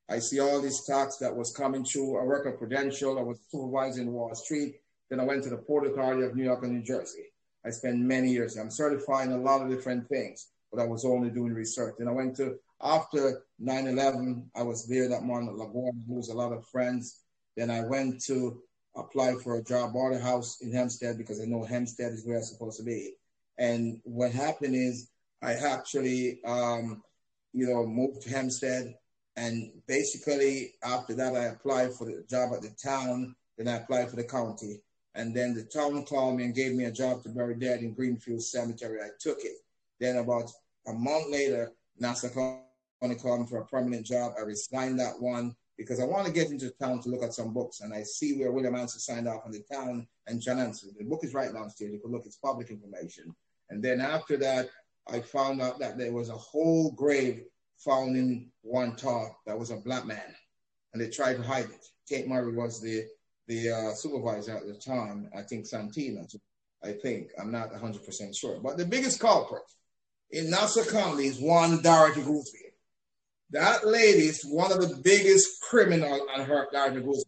I see all these stocks that was coming through. I work at Prudential. I was supervising Wall Street. Then I went to the Port Authority of New York and New Jersey. I spent many years. I'm certifying a lot of different things, but I was only doing research. And I went to, after 9 11, I was there that morning at LaGuardia, lose a lot of friends. Then I went to apply for a job at a House in Hempstead because I know Hempstead is where I'm supposed to be. And what happened is I actually, um, you know, moved to Hempstead. And basically, after that, I applied for the job at the town. Then I applied for the county. And then the town called me and gave me a job to bury dead in Greenfield Cemetery. I took it. Then about a month later, Nassau County called me for a permanent job. I resigned that one because I want to get into town to look at some books. And I see where William Anson signed off on the town and John Anson. The book is right downstairs. You can look, it's public information. And then after that, I found out that there was a whole grave found in Wantagh that was a black man. And they tried to hide it. Kate Murray was the the uh, supervisor at the time, I think Santino, I think, I'm not 100% sure. But the biggest culprit in Nassau County is one Dorothy Goosby. That lady is one of the biggest criminal on her, Dorothy Goosby.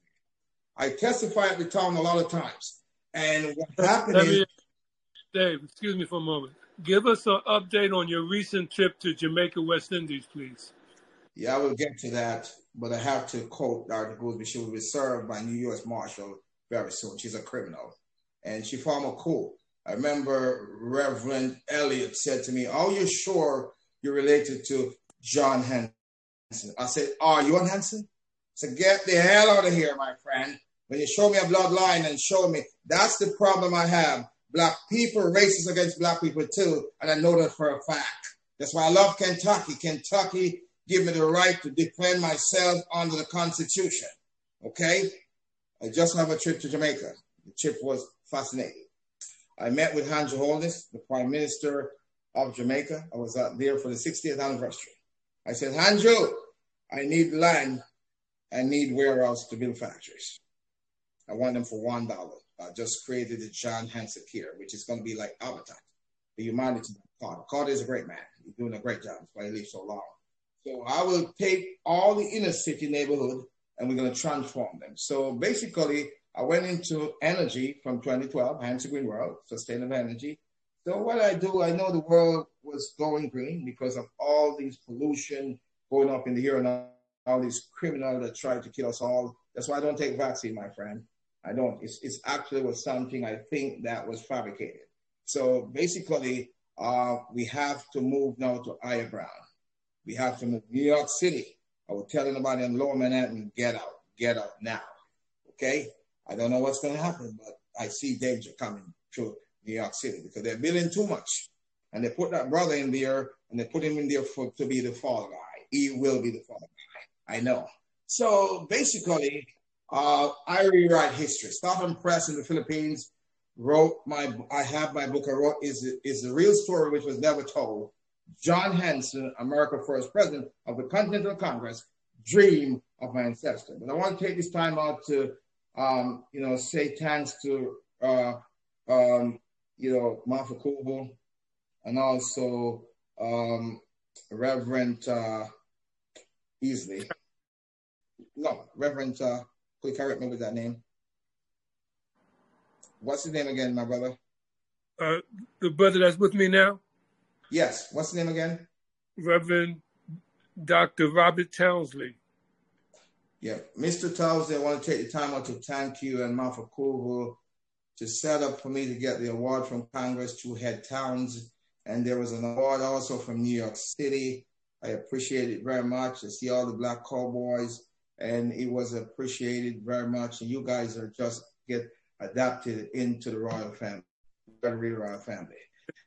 I testify at the town a lot of times. And what happened is... Dave, excuse me for a moment. Give us an update on your recent trip to Jamaica, West Indies, please. Yeah, I will get to that, but I have to quote Dr. Goosby. She will be served by New U.S. Marshal very soon. She's a criminal, and she formed a coup. I remember Reverend Elliott said to me, "Are you sure you're related to John Hanson?" I said, "Are you on Hanson?" So get the hell out of here, my friend. When you show me a bloodline and show me, that's the problem I have. Black people racist against black people too, and I know that for a fact. That's why I love Kentucky. Kentucky give me the right to defend myself under the Constitution. Okay? I just have a trip to Jamaica. The trip was fascinating. I met with Andrew Holness, the Prime Minister of Jamaica. I was out there for the 60th anniversary. I said, Andrew, I need land. I need warehouse to build factories. I want them for one dollar. I just created the John Hanson here, which is going to be like Avatar, the humanity Carter. Carter is a great man. He's doing a great job. That's why he lives so long. So I will take all the inner city neighborhood and we're going to transform them. So basically, I went into energy from 2012, Hanson Green World, sustainable energy. So what I do, I know the world was going green because of all these pollution going up in the air and all these criminals that tried to kill us all. That's why I don't take vaccine, my friend. I don't. It's, it's actually was something I think that was fabricated. So basically, uh, we have to move now to higher ground. We have to move. New York City. I will tell anybody in Lower Manhattan, get out, get out now. Okay? I don't know what's going to happen, but I see danger coming to New York City because they're building too much. And they put that brother in there and they put him in there for to be the fall guy. He will be the fall guy. I know. So basically, uh, I rewrite history. Stockholm Press in the Philippines wrote my. I have my book. I wrote is is the real story which was never told John Hanson, America First President of the Continental Congress, dream of my ancestor. But I want to take this time out to, um, you know, say thanks to, uh, um, you know, Martha Kubo and also um, Reverend uh, Easley. No, Reverend, uh, could you correct me with that name? What's his name again, my brother? Uh, the brother that's with me now? Yes. What's the name again? Reverend Dr. Robert Townsley. Yeah. Mr. Townsley, I want to take the time out to thank you and Martha Koval to set up for me to get the award from Congress to head towns. And there was an award also from New York City. I appreciate it very much to see all the black cowboys, and it was appreciated very much. And you guys are just get adapted into the royal family, the royal family.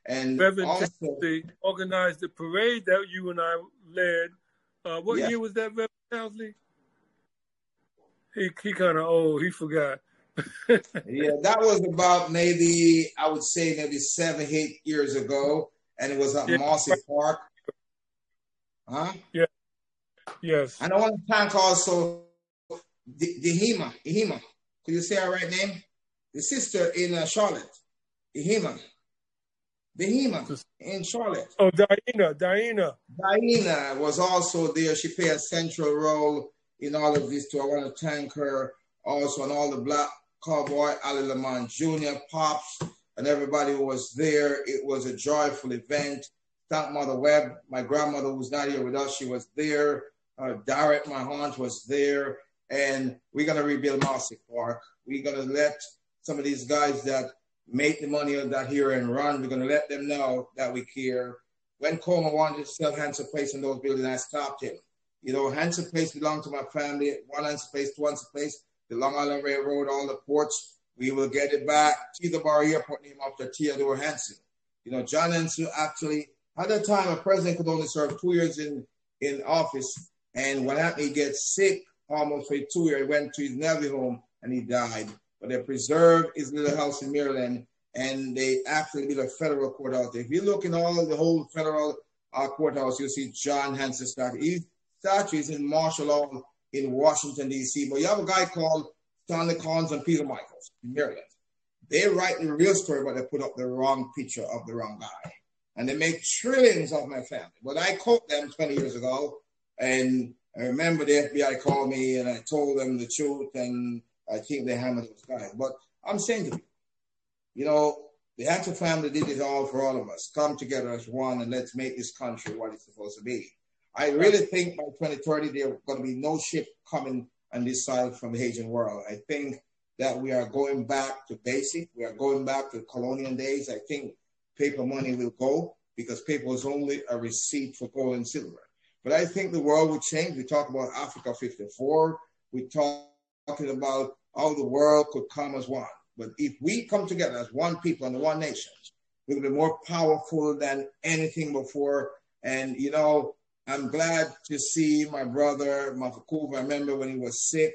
And Reverend also, Townsley organized the parade that you and I led. Uh, what Yes. year was that, Reverend Townsley? He he kind of old. He forgot. Yeah, that was about maybe I would say maybe seven, eight years ago, and it was at Yeah. Mossy Park. Huh? Yeah. Yes. And I want to thank also the Dehima. Dehima. Could you say our right name? The sister in uh, Charlotte. Dehima. Dehima in Charlotte. Oh, Diana. Diana. Diana was also there. She played a central role in all of this too. I want to thank her also and all the black cowboy, Ali Lamont Jr., Pops, and everybody who was there. It was a joyful event. Thank Mother Webb, my grandmother who's not here with us, she was there. Uh, Darrett, my aunt, was there. And we're going to rebuild Marcy Park. We're going to let some of these guys that make the money of that here and run, we're going to let them know that we care. When Coleman wanted to sell Hanson Place in those buildings, I stopped him. You know, Hanson Place belonged to my family. One Hanson Place, two Hanson Place, the Long Island Railroad, all the ports. We will get it back. Teterboro Airport named after Theodore Hanson. You know, John Hanson actually, at that time, a president could only serve two years in, in office. And what happened, he gets sick almost for two years. He went to his Navy home and he died. But they preserved his little house in Maryland and they actually built a federal court courthouse. If you look in all the whole federal uh, courthouse, you'll see John Hanson statue. His statue is in Marshall Hall in Washington, D.C. But you have a guy called Stanley Collins and Peter Michaels in Maryland. They write the real story, but they put up the wrong picture of the wrong guy. And they make trillions of my family. But I caught them 20 years ago, and I remember the FBI called me and I told them the truth, and I think they hammered those guys. But I'm saying to you, you know, the Hanson family did it all for all of us. Come together as one and let's make this country what it's supposed to be. I really think by 2030 there are going to be no ship coming on this side from the Haitian world. I think that we are going back to basic. We are going back to colonial days. I think paper money will go because paper is only a receipt for gold and silver. But I think the world will change. We talk about Africa 54. We talk talking about how the world could come as one. But if we come together as one people and one nation, we'll be more powerful than anything before. And, you know, I'm glad to see my brother, Mafakuva. I remember when he was sick,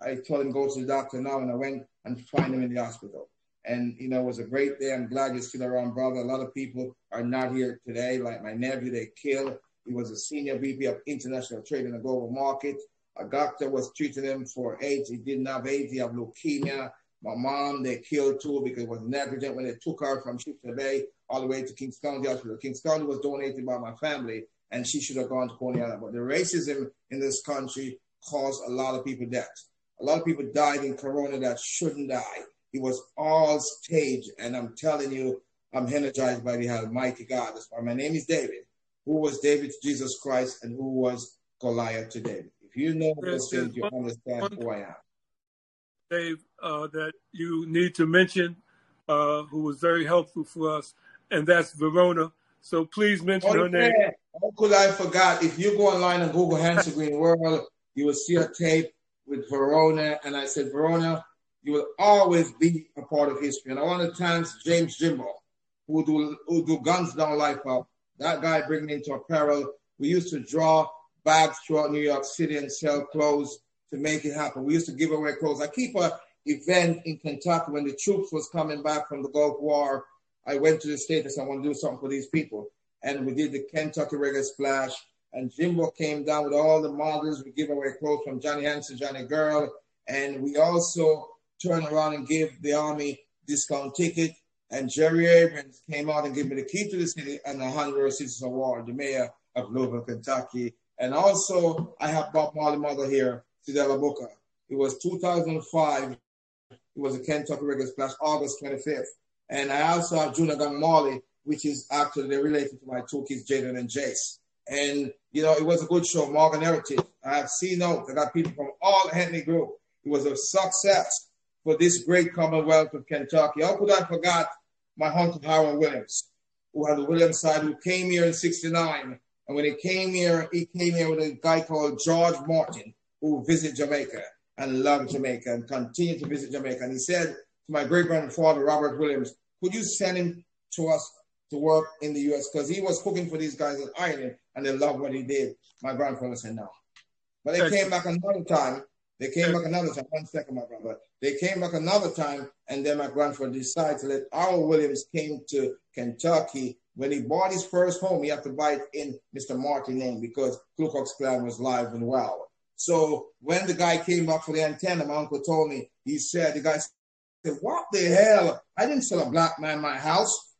I told him go to the doctor now, and I went and find him in the hospital. And, you know, it was a great day. I'm glad you're still around, brother. A lot of people are not here today, like my nephew, they killed. He was a senior VP of international trade in the global market. A doctor was treating him for AIDS. He didn't have AIDS, he had leukemia. My mom, they killed too because it was negligent when they took her from Sheepshead Bay all the way to Kings County Hospital. Kings County was donated by my family, and she should have gone to Coney Island. But the racism in this country caused a lot of people death. A lot of people died in Corona that shouldn't die. It was all staged, and I'm telling you, I'm energized by the Almighty God. That's why my name is David. Who was David to Jesus Christ, and who was Goliath to David? If you know those things, you understand who I am. Dave, uh, that you need to mention, uh, who was very helpful for us, and that's Verona. So please mention Oh, her name. How could I forgot? If you go online and Google Hanson Green World, you will see a tape with Verona. And I said, Verona, you will always be a part of history. And I want to thank James Jimbo, who do, who do Guns Down Life Up. That guy bring me into apparel. We used to draw bags throughout New York City and sell clothes to make it happen. We used to give away clothes. I keep a event in Kentucky when the troops was coming back from the Gulf War. I went to the state and said, I want to do something for these people. And we did the Kentucky Reggae Splash. And Jimbo came down with all the models. We give away clothes from Johnny Hanson, Johnny Girl. And we also turned around and gave the Army discount ticket. And Jerry Abramson came out and gave me the key to the city and the Honorary Citizens Award, the mayor of Louisville, Kentucky. And also, I have Bob Marley Mother here, Cedella Booker. It was 2005. It was a Kentucky Reggae Splash, August 25th. And I also have Junior Gong Marley, which is actually related to my two kids, Jaden and Jace. And, you know, it was a good show, Morgan Heritage. I have seen out, I got people from all ethnic group. It was a success for this great Commonwealth of Kentucky. How could I forgot my uncle Harold Williams, who had the Williams side, who came here in 69. And when he came here, he came here with a guy called George Martin, who visited Jamaica and loved Jamaica and continued to visit Jamaica. And he said to my great grandfather, Robert Williams, could you send him to us to work in the US? Because he was cooking for these guys in Ireland and they loved what he did. My grandfather said no. But they came back another time. They came back another time. One second, my brother. They came back another time, and then my grandfather decided to let Harold Williams came to Kentucky. When he bought his first home, he had to buy it in Mr. Martin name because Ku Klux Klan was live and well. So when the guy came back for the antenna, my uncle told me, he said, the guy said, what the hell? I didn't sell a black man my house.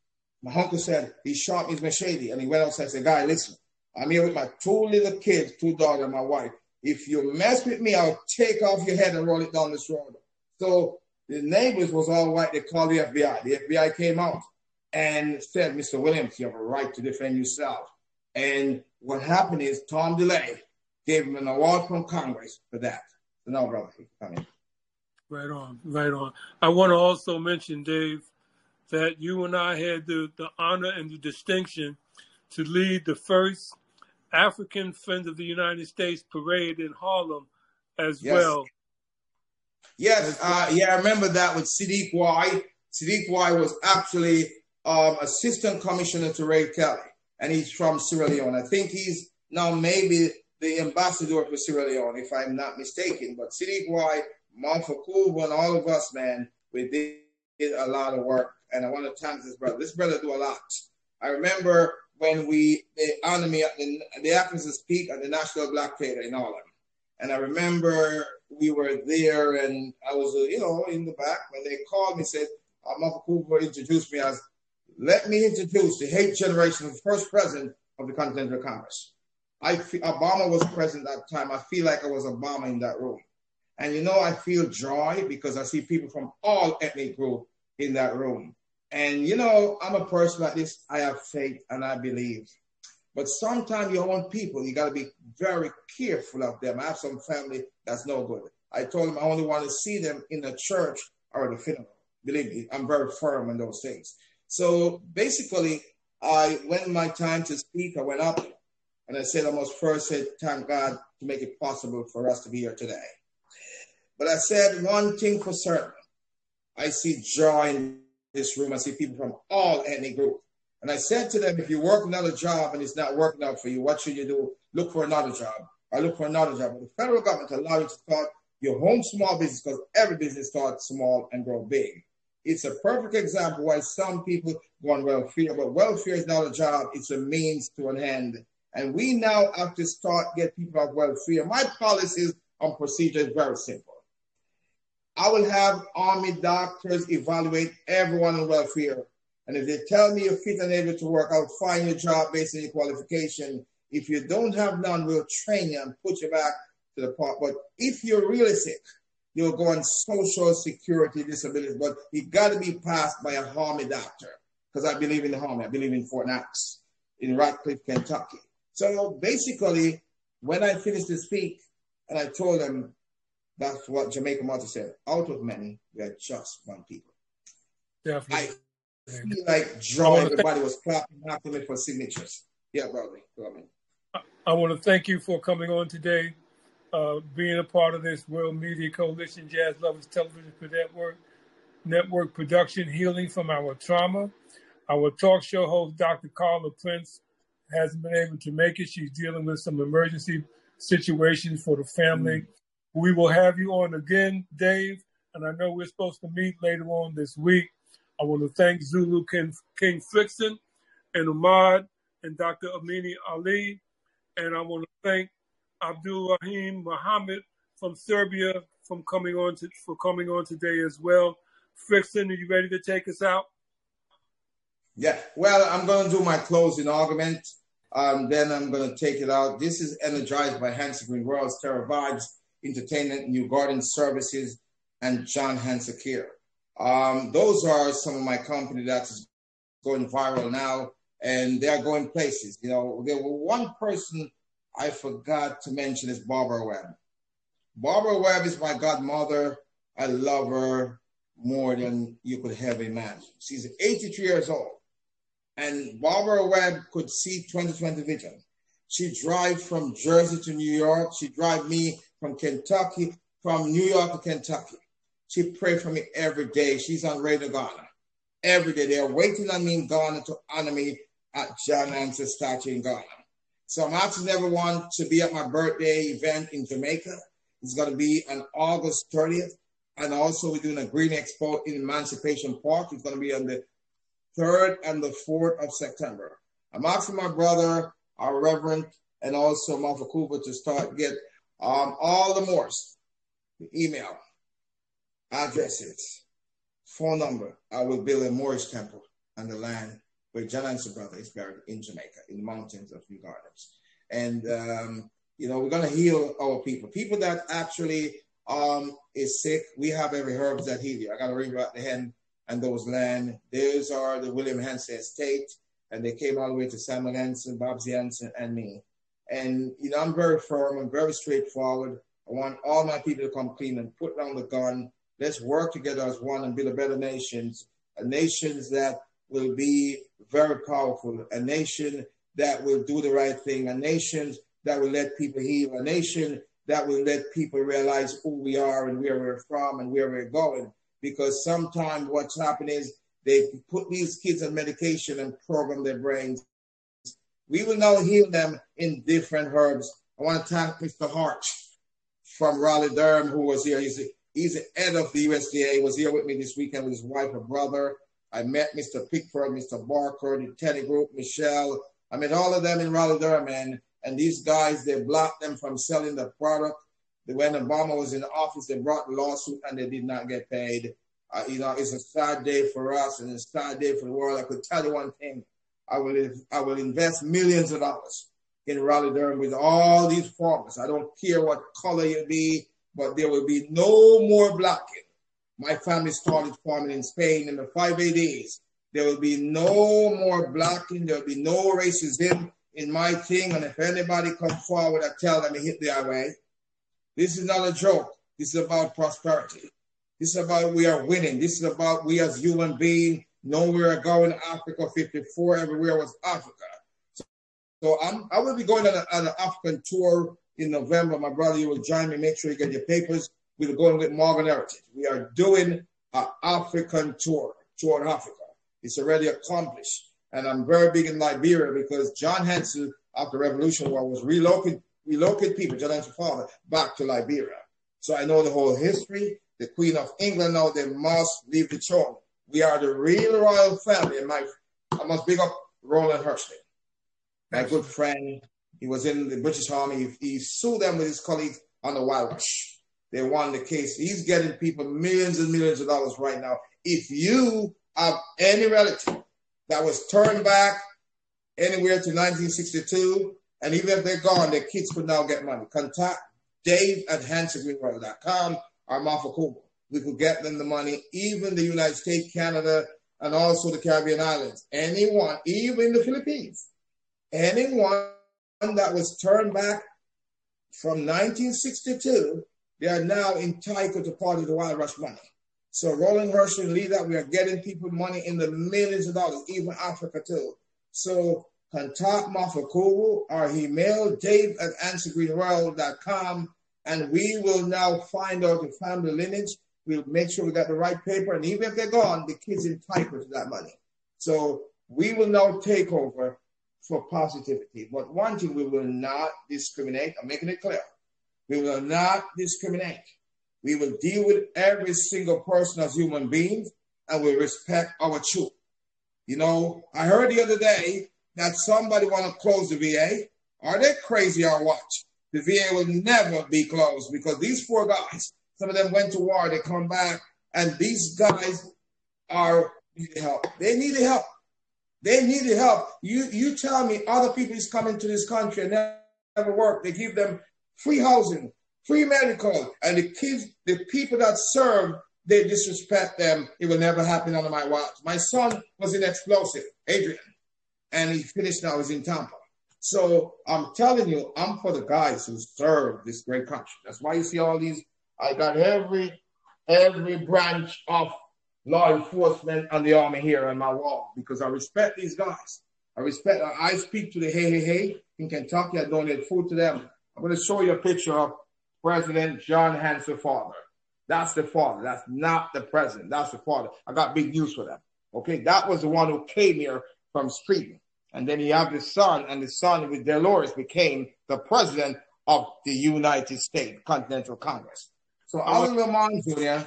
My uncle said, he shot his machete. And he went outside and said, guy, listen, I'm here with my two little kids, two daughters, and my wife. If you mess with me, I'll take off your head and roll it down this road. So the neighbors was all white. They called the FBI. The FBI came out and said, Mr. Williams, you have a right to defend yourself. And what happened is Tom DeLay gave him an award from Congress for that. So now, brother, come in. Right on, right on. I want to also mention, Dave, that you and I had the, the honor and the distinction to lead the first African Friends of the United States parade in Harlem as Yes. well. Yes, uh, yeah, I remember that with Sadiq Y. Sadiq Y was actually um, assistant commissioner to Ray Kelly, and he's from Sierra Leone. I think he's now maybe the ambassador for Sierra Leone, if I'm not mistaken. But Sadiq Y, Martha Kuba, and all of us, man, we did, did a lot of work, and I want to thank this brother. This brother do a lot. I remember when we they honored me at the, the Atkinson Peak at the National Black Theater in Harlem. And I remember we were there, and I was, uh, you know, in the back when they called me, and said, uh, Martha Cooper introduced me as, let me introduce the hate generation, the first president of the Continental Congress. I fe- Obama was president at that time. I feel like I was Obama in that room. And you know, I feel joy because I see people from all ethnic groups in that room. And you know, I'm a person like this. I have faith and I believe. But sometimes your own people, you got to be very careful of them. I have some family that's no good. I told them I only want to see them in the church or the funeral. Believe me, I'm very firm on those things. So basically, I when my time to speak, I went up and I said I must first say thank God to make it possible for us to be here today. But I said one thing for certain. I see joy in this room. I see people from all ethnic groups. And I said to them, if you work another job and it's not working out for you, what should you do? Look for another job. I look for another job. But the federal government allows you to start your home small business because every business starts small and grow big. It's a perfect example why some people go on welfare, but welfare is not a job, it's a means to an end. And we now have to start get people off welfare. My policies on procedure is very simple. I will have army doctors evaluate everyone on welfare. And if they tell me you're fit and able to work, I'll find you a job based on your qualification. If you don't have none, we'll train you and put you back to the part. But if you're really sick, you'll go on social security disability, but it got to be passed by a army doctor because I believe in the army. I believe in Fort Knox in Radcliff, Kentucky. So basically, when I finished to speak, and I told them that's what Jamaica Martin said. Out of many, we are just one people. Definitely. I feel like joy. Everybody was clapping after me for signatures. Yeah, brother. Go on. I want to thank you for coming on today, uh, being a part of this World Media Coalition Jazz Lovers Television Network, network production, Healing from Our Trauma. Our talk show host, Dr. Carla Prince, hasn't been able to make it. She's dealing with some emergency situations for the family. We will have you on again, Dave, and I know we're supposed to meet later on this week. I want to thank Zulu King, King and Ahmad and Dr. Amini Ali. And I want to thank Abdul Rahim Muhammad from Serbia from coming on to, for coming on today as well. Flixon, are you ready to take us out? Yeah, well, I'm going to do my closing argument. Um, then I'm going to take it out. This is energized by Hanson Green World's Terror Vibes Entertainment, New Garden Services, and John Hansakir. Um, those are some of my company that's going viral now, and they're going places. You know, there were one person I forgot to mention is Barbara Webb. Barbara Webb is my godmother. I love her more than you could have imagined. She's 83 years old. And Barbara Webb could see 2020 vision. She drive from Jersey to New York. She drive me from Kentucky, from New York to Kentucky. She pray for me every day. She's on Radio Ghana. Every day. They are waiting on me in Ghana to honor me at John Hanson statue in Ghana. So I'm asking everyone to be at my birthday event in Jamaica. It's going to be on August 30th. And also we're doing a Green Expo in Emancipation Park. It's going to be on the 3rd and the 4th of September. I'm asking my brother, our Reverend, and also Martha Cooper to start get um, all the Morse, email, addresses, phone number. I will build a Moorish temple on the land where John Hanson brother is buried in Jamaica, in the mountains of New Gardens. And, um, you know, we're going to heal our people, people that actually um, is sick, we have every herbs that heal you. I got to ring about the hen and those land. Those are the William Hanson estate, and they came all the way to Samuel Hanson, Bobsy Hanson, and me. And you know, I'm very firm and very straightforward. I want all my people to come clean and put down the gun. Let's work together as one and build a better nation, a nation that will be very powerful, a nation that will do the right thing, a nation that will let people heal, a nation that will let people realize who we are and where we're from and where we're going. Because sometimes what's happening is they put these kids on medication and program their brains. We will now heal them in different herbs. I want to thank Mr. Hart from Raleigh Durham, who was here. He's, he's the head of the USDA, he was here with me this weekend with his wife and brother. I met Mr. Pickford, Mr. Barker, the Teddy Group, Michelle. I met all of them in Raleigh Durham, and and these guys, they blocked them from selling the product. When Obama was in office, they brought the lawsuit and they did not get paid. Uh, you know, it's a sad day for us and a sad day for the world. I could tell you one thing. I will, I will invest millions of dollars in Raleigh Durham with all these farmers. I don't care what color you be, but there will be no more blocking. My family started farming in Spain in the five days. There will be no more blocking. There will be no racism in my thing, and if anybody comes forward, I tell them to hit their way. This is not a joke. This is about prosperity. This is about we are winning. This is about we as human beings are going. Africa 54, everywhere was Africa. So, so I'm, I will be going on, a, on, an African tour in November. My brother, you will join me. Make sure you get your papers. We're going with Morgan Heritage. We are doing an African tour, tour Africa. It's already accomplished. And I'm very big in Liberia because John Hanson, after Revolution War, was relocate, relocate people, John Hanson's father, back to Liberia. So I know the whole history. The Queen of England now, they must leave the throne. We are the real royal family. And my, I must big up Roland Hurston, my good friend. He was in the British Army. He, he sued them with his colleagues on the Windrush. They won the case. He's getting people millions and millions of dollars right now. If you have any relative that was turned back anywhere to 1962. And even if they're gone, their kids could now get money. Contact Dave at HansonGreenWorld.com or Martha Kuba. We could get them the money, even the United States, Canada, and also the Caribbean islands. Anyone, even the Philippines, anyone that was turned back from 1962, they are now entitled to part of the Windrush money. So Roland Herschel lead that we are getting people money in the millions of dollars, even Africa too. So contact Mafakubu or email dave at hansongreenworld.com and we will now find out the family lineage. We'll make sure we got the right paper. And even if they're gone, the kids entitled to that money. So we will now take over for positivity. But one thing we will not discriminate. I'm making it clear. We will not discriminate. We will deal with every single person as human beings and we respect our truth. You know, I heard the other day that somebody want to close the VA. Are they crazy or what? The VA will never be closed because these four guys, some of them went to war, they come back, and these guys are need help. They need help. They need help. You you tell me other people is coming to this country and never, work. They give them free housing, free medical, and the kids, the people that serve, they disrespect them. It will never happen under my watch. My son was in explosive, Adrian, and he finished now. He's in Tampa. So I'm telling you, I'm for the guys who serve this great country. That's why you see all these. I got every every branch of law enforcement and the army here on my wall because I respect these guys. I respect. I speak to the hey hey hey in Kentucky. I donate food to them. I'm going to show you a picture of President John Hanson father. That's the father. That's not the president. That's the father. I got big news for them. Okay, that was the one who came here from Sweden. And then he had the son, and the son with Dolores became the president of the United States Continental Congress. So Alan Lamont Jr.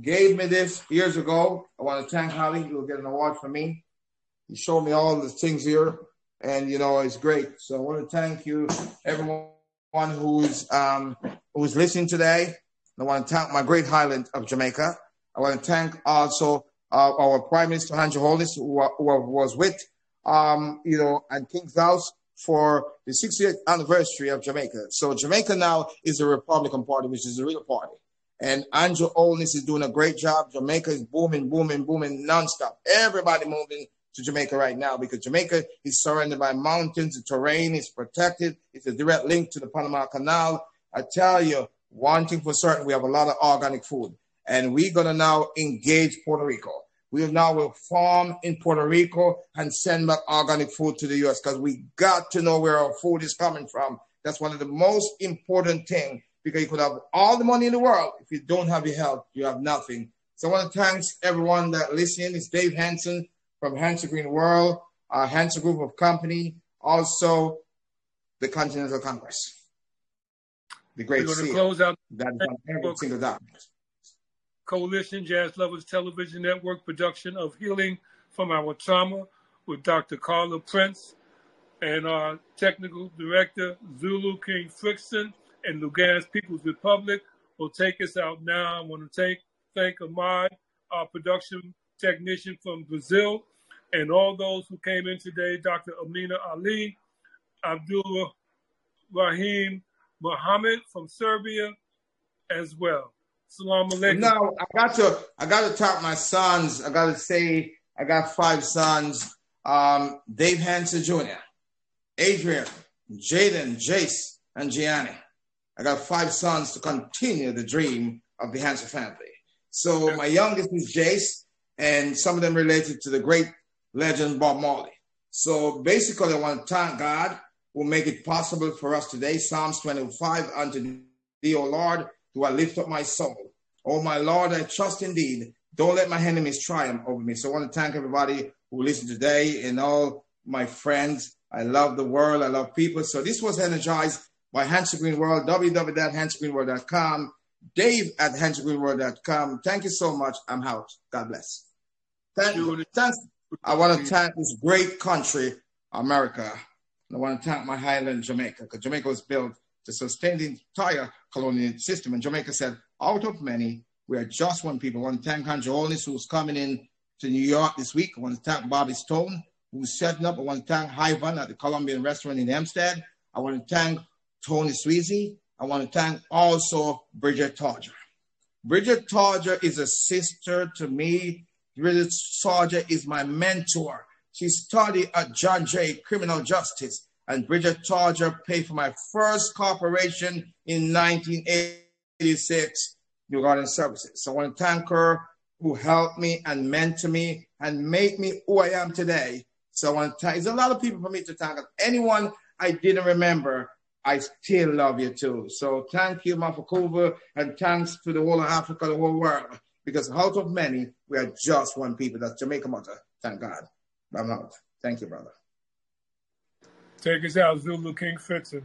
gave me this years ago. I want to thank Holly. You'll get an award from me. He showed me all the things here, and you know it's great. So I want to thank you, everyone who's um, who's listening today. I want to thank my great Highland of Jamaica. I want to thank also uh, our Prime Minister Andrew Holness, who, who, was with, um, you know, and King's House for the 60th anniversary of Jamaica. So Jamaica now is a Republican Party, which is a real party. And Andrew Holness is doing a great job. Jamaica is booming, booming, booming nonstop. Everybody moving to Jamaica right now because Jamaica is surrounded by mountains. The terrain is protected. It's a direct link to the Panama Canal. I tell you, one thing for certain, we have a lot of organic food. And we're going to now engage Puerto Rico. We now will farm in Puerto Rico and send back organic food to the U.S. because we got to know where our food is coming from. That's one of the most important things because you could have all the money in the world. If you don't have your health, you have nothing. So I want to thank everyone that listening. It's Dave Hanson from Hanson Green World, uh, Hanson Group of Company, also the Continental Congress. The great We're going to close out that is on every single document. Coalition Jazz Lovers Television Network production of Healing from Our Trauma with Dr. Carla Prince and our technical director, Zulu King Frickson and Lugansk People's Republic will take us out now. I want to thank, thank Ahmad, our production technician from Brazil, and all those who came in today, Dr. Amina Ali, Abdullah Rahim Mohammed from Serbia as well. Salam alaikum. Now I got to I got to talk my sons. I got to say I got five sons. Um, Dave Hanson Jr., Adrian, Jaden, Jace, and Gianni. I got five sons to continue the dream of the Hanson family. So my youngest is Jace, and some of them related to the great legend Bob Marley. So basically, I want to thank God who make it possible for us today. Psalms 25 unto thee, O Lord, do I lift up my soul. Oh, my Lord, I trust indeed. Don't let my enemies triumph over me. So I want to thank everybody who listened today and all my friends. I love the world. I love people. So this was energized by Hanson Green World, www.hansongreenworld.com, Dave at hansongreenworld.com. Thank you so much. I'm out. God bless. Thank you. Thanks. I want to thank this great country, America. And I want to thank my Highland Jamaica, because Jamaica was built to sustain the entire colonial system. And Jamaica said, out of many, we are just one people. I want to thank Andrew Holness, who's coming in to New York this week. I want to thank Bobby Stone, who's setting up. I want to thank Hyvan at the Colombian restaurant in Hempstead. I want to thank Tony Sweezy. I want to thank also Bridget Todger. Bridget Todger is a sister to me. Bridget Todger is my mentor. She studied at John Jay Criminal Justice, and Bridget Todger paid for my first corporation in 1986, New Garden Services. So I want to thank her who helped me and mentored me and made me who I am today. So I want to thank, there's a lot of people for me to thank. Anyone I didn't remember, I still love you too. So thank you, Mafakova, and thanks to the whole of Africa, the whole world. Because out of many, we are just one people. That's Jamaica Mother. Thank God. I'm out. Thank you, brother. Take us out, Zulu King Fritzen.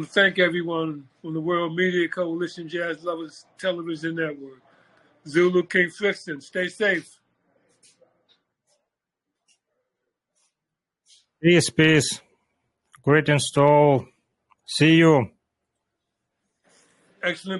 Want to thank everyone from the World Media Coalition Jazz Lovers Television Network. Zulu King Flixton, stay safe. Peace, peace. Greetings to all. See you. Excellent.